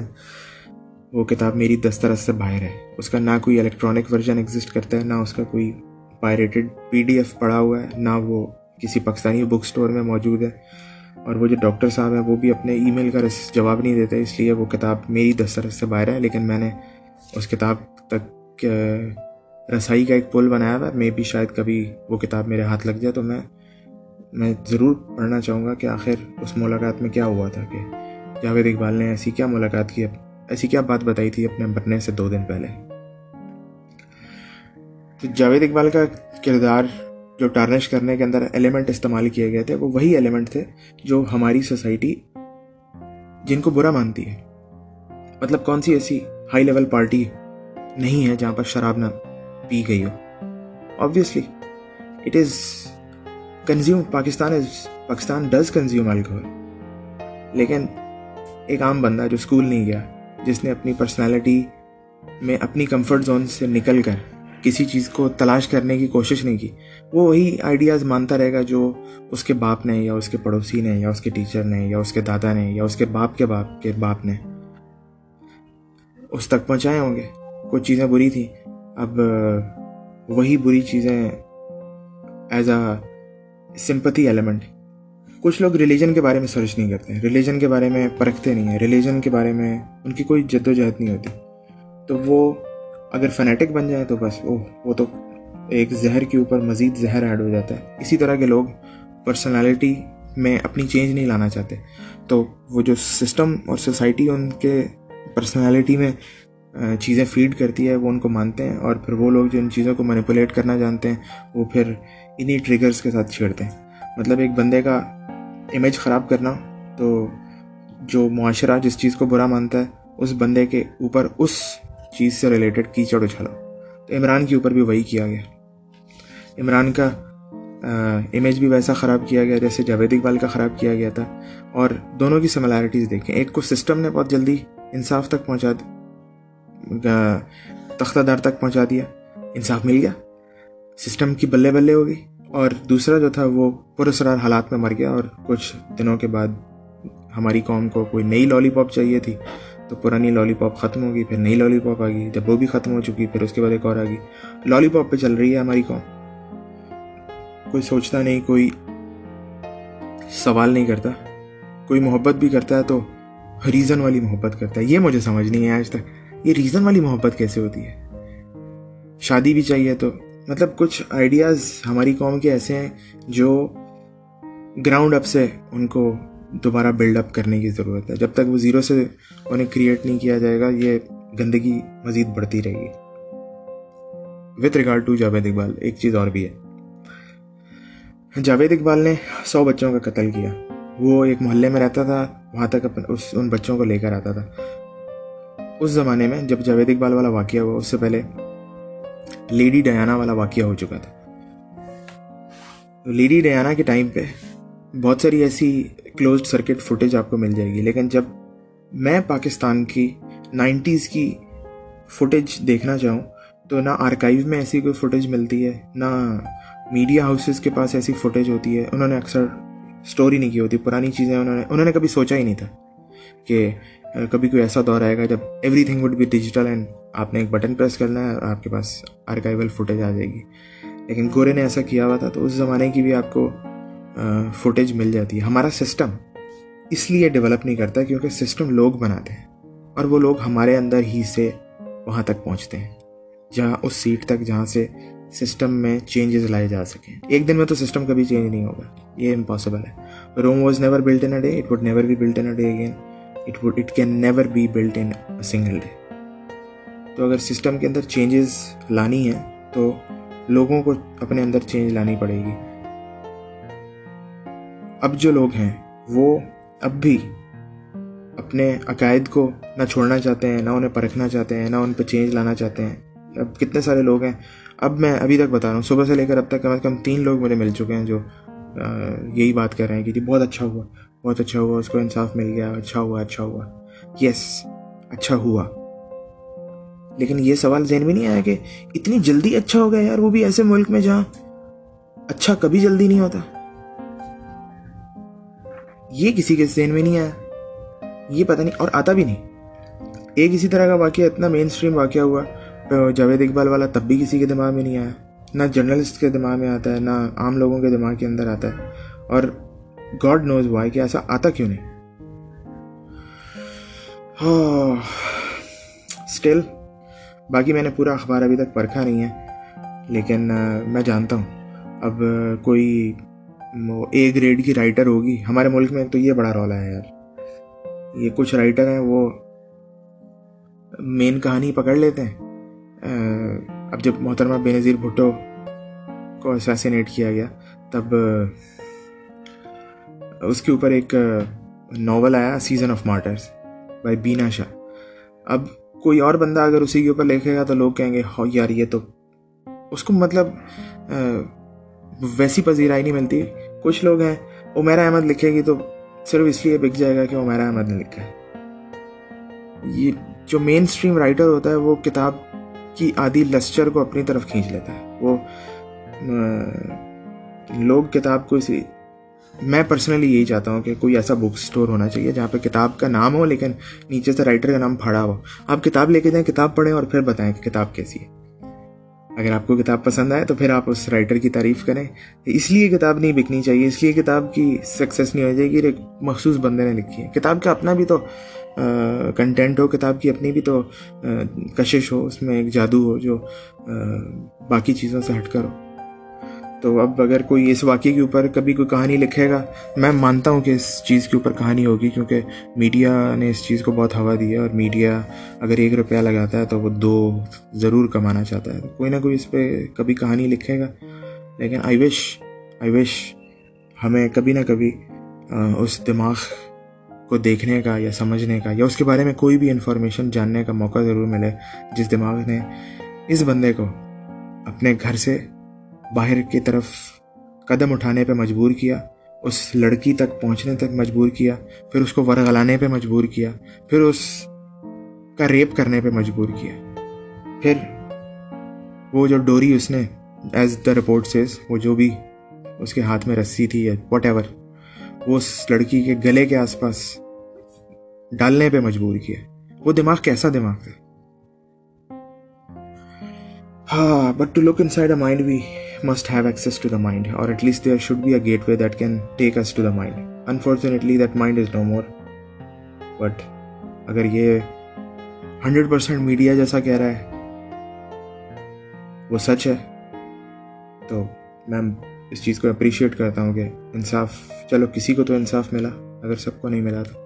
وہ کتاب میری دسترس سے باہر ہے۔ اس کا نہ کوئی الیکٹرانک ورژن ایگزسٹ کرتا ہے، نہ اس کا کوئی پائریٹڈ پی ڈی ایف پڑھا ہوا ہے، نہ وہ کسی پاکستانی بک اسٹور میں موجود ہے اور وہ جو ڈاکٹر صاحب ہیں وہ بھی اپنے ای میل کا جواب نہیں دیتے، اس لیے وہ کتاب میری دسترس سے باہر ہے، لیکن میں نے اس کتاب تک رسائی کا ایک پل بنایا ہوا میں بھی شاید کبھی وہ کتاب میرے ہاتھ لگ جائے تو میں میں ضرور پڑھنا چاہوں گا کہ آخر اس ملاقات میں کیا ہوا تھا کہ جاوید اقبال نے ایسی کیا ملاقات کی ایسی کیا بات بتائی تھی اپنے مرنے سے دو دن پہلے۔ تو جاوید اقبال کا کردار جو ٹارنش کرنے کے اندر ایلیمنٹ استعمال کیے گئے تھے، وہ وہی ایلیمنٹ تھے جو ہماری سوسائٹی جن کو برا مانتی ہے۔ مطلب کون سی ایسی ہائی لیول پارٹی نہیں ہے جہاں پر شراب نہ پی گئی ہو۔ Obviously it is consume Pakistan is Pakistan does consume alcohol لیکن ایک عام بندہ جو اسکول نہیں گیا، جس نے اپنی پرسنالٹی میں اپنی کمفرٹ زون سے نکل کر کسی چیز کو تلاش کرنے کی کوشش نہیں کی۔ وہ وہی آئیڈیاز مانتا رہے گا جو اس کے باپ نے یا اس کے پڑوسی نے یا اس کے ٹیچر نے یا اس کے دادا نے یا اس کے باپ کے باپ کے باپ نے اس تک پہنچائے ہوں گے۔ کچھ چیزیں بری تھیں۔ اب وہی بری چیزیں ایز اے سمپتی ایلیمنٹ کچھ لوگ ریلیجن کے بارے میں سرچ نہیں کرتے۔ ریلیجن کے بارے میں پرکھتے نہیں ہیں۔ ریلیجن کے بارے میں ان کی کوئی جد و جہد نہیں ہوتی۔ تو وہ اگر فنیٹک بن جائے تو بس وہ وہ تو ایک زہر کے اوپر مزید زہر ایڈ ہو جاتا ہے۔ اسی طرح کے لوگ پرسنالٹی میں اپنی چینج نہیں لانا چاہتے۔ تو وہ جو سسٹم اور سوسائٹی ان کے پرسنالٹی میں چیزیں فیڈ کرتی ہے، وہ ان کو مانتے ہیں اور پھر وہ لوگ جو ان چیزوں کو مینیپولیٹ کرنا جانتے ہیں، وہ پھر انہی ٹریگرز کے ساتھ چھیڑتے ہیں۔ مطلب ایک بندے کا امیج خراب کرنا تو جو معاشرہ جس چیز کو برا مانتا ہے، اس بندے کے اوپر اس چیز سے ریلیٹڈ کیچڑ اچھالا تو عمران کے اوپر بھی وہی کیا گیا۔ عمران کا امیج بھی ویسا خراب کیا گیا جیسے جاوید اقبال کا خراب کیا گیا تھا۔ اور دونوں کی سملیرٹیز دیکھیں۔ ایک کو سسٹم نے بہت جلدی انصاف تک پہنچا تختہ دار تک پہنچا دیا۔ انصاف مل گیا۔ سسٹم کی بلے بلے ہو گئی۔ اور دوسرا جو تھا وہ پرسرار حالات میں مر گیا۔ اور کچھ دنوں کے بعد ہماری قوم کو کوئی نئی لالی پاپ چاہیے تھی۔ تو پرانی لالی پاپ ختم ہوگی پھر نئی لالی پاپ آ گئی، جب وہ بھی ختم ہو چکی، پھر اس کے بعد ایک اور آ گئی۔ لالی پاپ پہ چل رہی ہے ہماری قوم۔ کوئی سوچتا نہیں، کوئی سوال نہیں کرتا۔ کوئی محبت بھی کرتا ہے تو ریزن والی محبت کرتا ہے۔ یہ مجھے سمجھ نہیں ہے آج تک۔ یہ ریزن والی محبت کیسے ہوتی ہے؟ شادی بھی چاہیے تو۔ مطلب کچھ آئیڈیاز ہماری قوم کے ایسے ہیں جو گراؤنڈ اپ سے ان کو دوبارہ بلڈ اپ کرنے کی ضرورت ہے۔ جب تک وہ زیرو سے انہیں کریٹ نہیں کیا جائے گا، یہ گندگی مزید بڑھتی رہے گی۔ With regard to Javed Iqbal, ایک چیز اور بھی ہے۔ جاوید اقبال نے سو بچوں کا قتل کیا۔ وہ ایک محلے میں رہتا تھا، وہاں تک اس ان بچوں کو لے کر آتا تھا۔ اس زمانے میں جب جاوید اقبال والا واقعہ ہوا، اس سے پہلے لیڈی ڈیانا والا واقعہ ہو چکا تھا۔ لیڈی ڈیانا کے ٹائم پہ بہت ساری ایسی کلوزڈ سرکٹ فوٹیج آپ کو مل جائے گی، لیکن جب میں پاکستان کی نائنٹیز کی فوٹیج دیکھنا چاہوں، تو نہ آرکائیو میں ایسی کوئی فوٹیج ملتی ہے، نہ میڈیا ہاؤسز کے پاس ایسی فوٹیج ہوتی ہے۔ انہوں نے اکثر اسٹوری نہیں کی ہوتی، پرانی چیزیں انہوں نے انہوں نے کبھی سوچا ہی نہیں تھا کہ کبھی کوئی ایسا دور آئے گا جب everything would be digital and آپ نے ایک بٹن پریس کرنا ہے اور آپ کے پاس آرکائیول فوٹیج آ جائے گی۔ لیکن گورے نے ایسا کیا ہوا تھا، تو اس زمانے کی بھی آپ کو فوٹیج مل جاتی ہے۔ ہمارا سسٹم اس لیے ڈیولپ نہیں کرتا کیونکہ سسٹم لوگ بناتے ہیں اور وہ لوگ ہمارے اندر ہی سے وہاں تک پہنچتے ہیں۔ جہاں اس سیٹ تک جہاں سے سسٹم میں چینجز لائے جا سکیں۔ ایک دن میں تو سسٹم کبھی چینج نہیں ہوگا۔ یہ امپاسبل ہے۔ Rome was never built in a day it would never be built in day again it would it can never be built in single day تو اگر سسٹم کے اندر چینجز لانی ہے تو لوگوں کو اپنے اندر چینج لانی پڑے گی۔ اب جو لوگ ہیں، وہ اب بھی اپنے عقائد کو نہ چھوڑنا چاہتے ہیں، نہ انہیں پرکھنا چاہتے ہیں، نہ ان پہ چینج لانا چاہتے ہیں۔ اب کتنے سارے لوگ ہیں۔ اب میں ابھی تک بتا رہا ہوں، صبح سے لے کر اب تک کم از کم تین لوگ مجھے مل چکے ہیں جو یہی بات کر رہے ہیں کہ جی بہت اچھا ہوا، بہت اچھا ہوا، اس کو انصاف مل گیا اچھا ہوا اچھا ہوا۔ یس اچھا ہوا۔ لیکن یہ سوال ذہن میں نہیں آیا کہ اتنی جلدی اچھا ہو گیا یار، وہ بھی ایسے ملک میں جہاں اچھا کبھی جلدی نہیں ہوتا۔ یہ کسی کے ذہن میں نہیں آیا۔ یہ پتہ نہیں، اور آتا بھی نہیں۔ ایک اسی طرح کا واقعہ اتنا مین اسٹریم واقعہ ہوا۔ جاوید اقبال والا تب بھی کسی کے دماغ میں نہیں آیا۔ نہ جرنلسٹ کے دماغ میں آتا ہے، نہ عام لوگوں کے دماغ کے اندر آتا ہے۔ اور گاڈ نوز وائے کہ ایسا آتا کیوں نہیں؟ ہاں، اسٹل باقی میں نے پورا اخبار ابھی تک پرکھا نہیں ہے، لیکن میں جانتا ہوں۔ اب کوئی اے گریڈ کی رائٹر ہوگی۔ ہمارے ملک میں تو یہ بڑا رولا ہے یار۔ یہ کچھ رائٹر ہیں، وہ مین کہانی پکڑ لیتے ہیں۔ اب جب محترمہ بے نظیر بھٹو کو اسیسینیٹ کیا گیا، تب اس کے اوپر ایک ناول آیا سیزن آف مارٹرس بائی بینا شاہ اب کوئی اور بندہ اگر اسی کے اوپر لکھے گا تو لوگ کہیں گے، ہو یار، یہ تو اس کو مطلب ویسی پذیرائی نہیں ملتی۔ کچھ لوگ ہیں عمیرا احمد لکھے گی تو صرف اس لیے بک جائے گا کہ عمیرا احمد نے لکھا ہے۔ یہ جو مین اسٹریم رائٹر ہوتا ہے، وہ کتاب کی آدھی لسچر کو اپنی طرف کھینچ لیتا ہے۔ وہ لوگ کتاب کو اسی، میں پرسنلی یہی چاہتا ہوں کہ کوئی ایسا بک اسٹور ہونا چاہیے جہاں پہ کتاب کا نام ہو، لیکن نیچے سے رائٹر کا نام پھڑا ہو۔ آپ کتاب لے کے جائیں، کتاب پڑھیں اور پھر بتائیں کہ کتاب کیسی ہے۔ اگر آپ کو کتاب پسند آئے تو پھر آپ اس رائٹر کی تعریف کریں۔ اس لیے کتاب نہیں بکنی چاہیے، اس لیے کتاب کی سکسیس نہیں ہو جائے گی۔ ایک مخصوص بندے نے لکھی ہے۔ کتاب کا اپنا بھی تو کنٹینٹ ہو، کتاب کی اپنی بھی تو کشش ہو، اس میں ایک جادو ہو جو باقی چیزوں سے ہٹ کر ہو۔ تو اب اگر کوئی اس واقعے کے اوپر کبھی کوئی کہانی لکھے گا، میں مانتا ہوں کہ اس چیز کے اوپر کہانی ہوگی کیونکہ میڈیا نے اس چیز کو بہت ہوا دی ہے اور میڈیا اگر ایک روپیہ لگاتا ہے تو وہ دو ضرور کمانا چاہتا ہے۔ کوئی نہ کوئی اس پہ کبھی کہانی لکھے گا۔ لیکن آئی وش آئی وش ہمیں کبھی نہ کبھی اس دماغ کو دیکھنے کا یا سمجھنے کا یا اس کے بارے میں کوئی بھی انفارمیشن جاننے کا موقع ضرور ملے جس دماغ نے اس بندے کو اپنے گھر سے باہر کی طرف قدم اٹھانے پہ مجبور کیا، اس لڑکی تک پہنچنے تک مجبور کیا، پھر اس کو ورغلانے پہ مجبور کیا، پھر اس کا ریپ کرنے پہ مجبور کیا۔ پھر وہ جو ڈوری اس نے ایز دا رپورٹ سیز وہ جو بھی اس کے ہاتھ میں رسی تھی یا واٹ ایور وہ اس لڑکی کے گلے کے آس پاس ڈالنے پہ مجبور کیا۔ وہ دماغ کیسا دماغ تھا؟ ہاں but to look inside a mind we must have access to the mind اور at least there should be a gateway that can take us to the mind unfortunately that mind is no more but اگر یہ hundred percent media جیسا کہہ رہا ہے وہ سچ ہے تو میں اس چیز کو اپریشیٹ کرتا ہوں کہ انصاف چلو کسی کو تو انصاف ملا اگر سب کو نہیں ملا تو